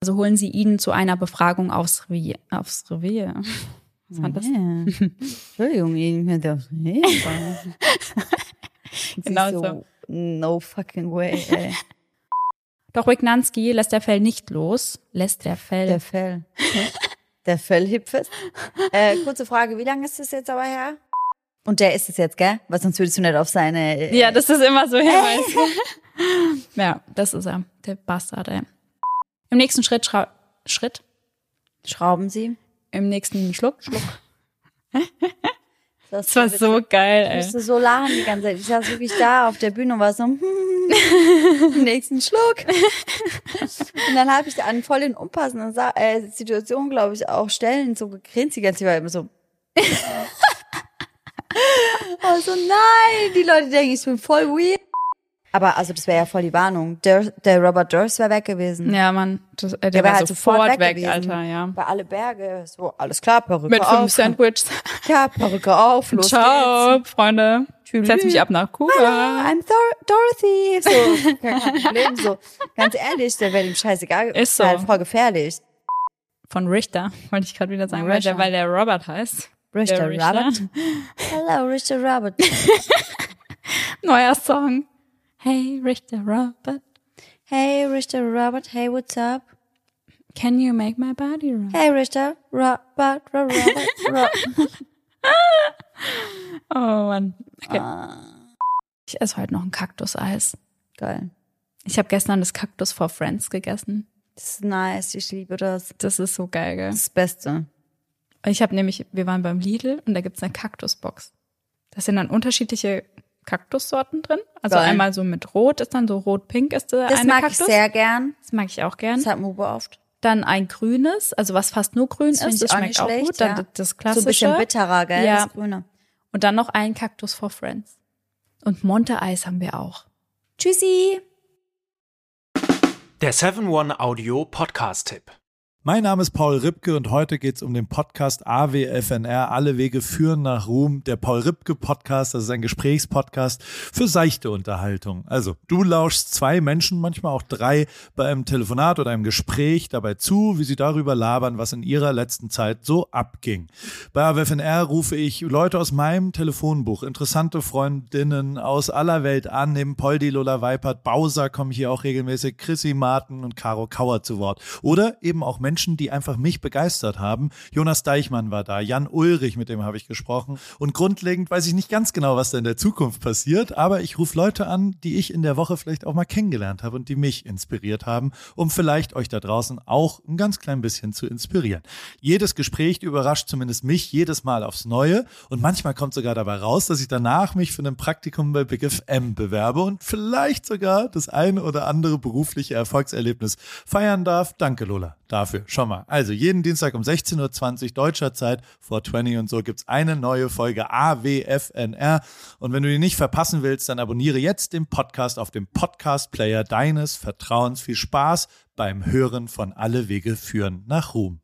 also holen sie ihn zu einer Befragung aufs Revier. Aufs Revier. Was war das? Entschuldigung, ich mir das Genau so. so. No fucking way, ey. Doch Wignanski lässt der Fell nicht los. Lässt der Fell. Der Fell. Der Fellhipfest. Äh, kurze Frage, wie lange ist das jetzt aber her? Und der ist es jetzt, gell? Weil sonst würdest du nicht auf seine... Äh, ja, das ist immer so Hinweis. ja, das ist er. Der Bastard, ey. Im nächsten Schritt, schrau Schritt? Schrauben sie. Im nächsten Schluck, Schluck. Das, Das war so geil, Ich ey. musste so lachen die ganze Zeit. Ich saß wirklich da auf der Bühne und war so, hm, nächsten Schluck. Und dann habe ich an voll den unpassenden Sa äh, Situationen, glaube ich, auch Stellen so gegrinst. Die ganze Zeit war immer so. also nein, die Leute denken, ich bin voll weird. Aber also das wäre ja voll die Warnung. Der, der Robert Durst wäre weg gewesen. Ja, Mann. Das, äh, der, Der war halt sofort weg, weg gewesen. Alter, ja. Bei alle Berge, so, alles klar, Perücke Mit auf. fünf Sandwiches. Ja, Perücke auf, los Ciao, Freunde. Tschüss. Setz mich ab nach Kuba. Hallo, I'm Dor Dorothy. So, kein Problem. So, ganz ehrlich, der wäre ihm scheißegal. Ist so. Halt voll gefährlich. Von Richter, wollte ich gerade wieder sagen, weil der, Richter. weil der Robert heißt. Richter Der Robert. Hello, Richter Robert. Neuer Song. Hey, Richter Robert, Hey, Richter Robert. Hey, what's up? can you make my body rock? Hey, Richter Robert. Robert. Robert. Oh Mann. Okay. Ah. Ich esse heute noch ein Kaktuseis. Geil. Ich habe gestern das Kaktus for Friends gegessen. Das ist nice. Ich liebe das. Das ist so geil, gell? Das das Beste. Ich habe nämlich, wir waren beim Lidl und da gibt's eine Kaktusbox. Da sind dann unterschiedliche Kaktussorten drin. Also Geil. einmal so mit Rot ist dann so rot-pink ist der Das eine mag Kaktus. ich sehr gern. Das mag ich auch gern. Das hat Mube oft. Dann ein grünes, also was fast nur grün Das ist. ich Das auch schmeckt nicht auch schlecht, gut. Dann ja. das So ein klassische. bisschen bitterer, gell? Ja. Das Grüne. Und dann noch ein Kaktus for Friends. Und Monte-Eis haben wir auch. Tschüssi. Der 7-One Audio Podcast-Tipp. Mein Name ist Paul Ripke und heute geht es um den Podcast AWFNR. Alle Wege führen nach Ruhm. Der Paul Ripke Podcast, das ist ein Gesprächspodcast für seichte Unterhaltung. Also du lauschst zwei Menschen, manchmal auch drei, bei einem Telefonat oder einem Gespräch dabei zu, wie sie darüber labern, was in ihrer letzten Zeit so abging. Bei AWFNR rufe ich Leute aus meinem Telefonbuch, interessante Freundinnen aus aller Welt an. Neben Poldi, Lola Weipert, Bowser kommen hier auch regelmäßig Chrissy Martin und Caro Kauer zu Wort. Oder eben auch Menschen, Menschen, die einfach mich begeistert haben. Jonas Deichmann war da, Jan Ulrich, mit dem habe ich gesprochen. Und grundlegend weiß ich nicht ganz genau, was da in der Zukunft passiert, aber ich rufe Leute an, die ich in der Woche vielleicht auch mal kennengelernt habe und die mich inspiriert haben, um vielleicht euch da draußen auch ein ganz klein bisschen zu inspirieren. Jedes Gespräch überrascht zumindest mich jedes Mal aufs Neue und manchmal kommt sogar dabei raus, dass ich danach mich für ein Praktikum bei Big FM bewerbe und vielleicht sogar das eine oder andere berufliche Erfolgserlebnis feiern darf. Danke, Lola dafür. Schon mal. Also jeden Dienstag um 16.20 Uhr deutscher Zeit, vor 20 und so, gibt's eine neue Folge AWFNR. Und wenn du die nicht verpassen willst, dann abonniere jetzt den Podcast auf dem Podcast-Player deines Vertrauens. Viel Spaß beim Hören von Alle Wege führen nach Ruhm.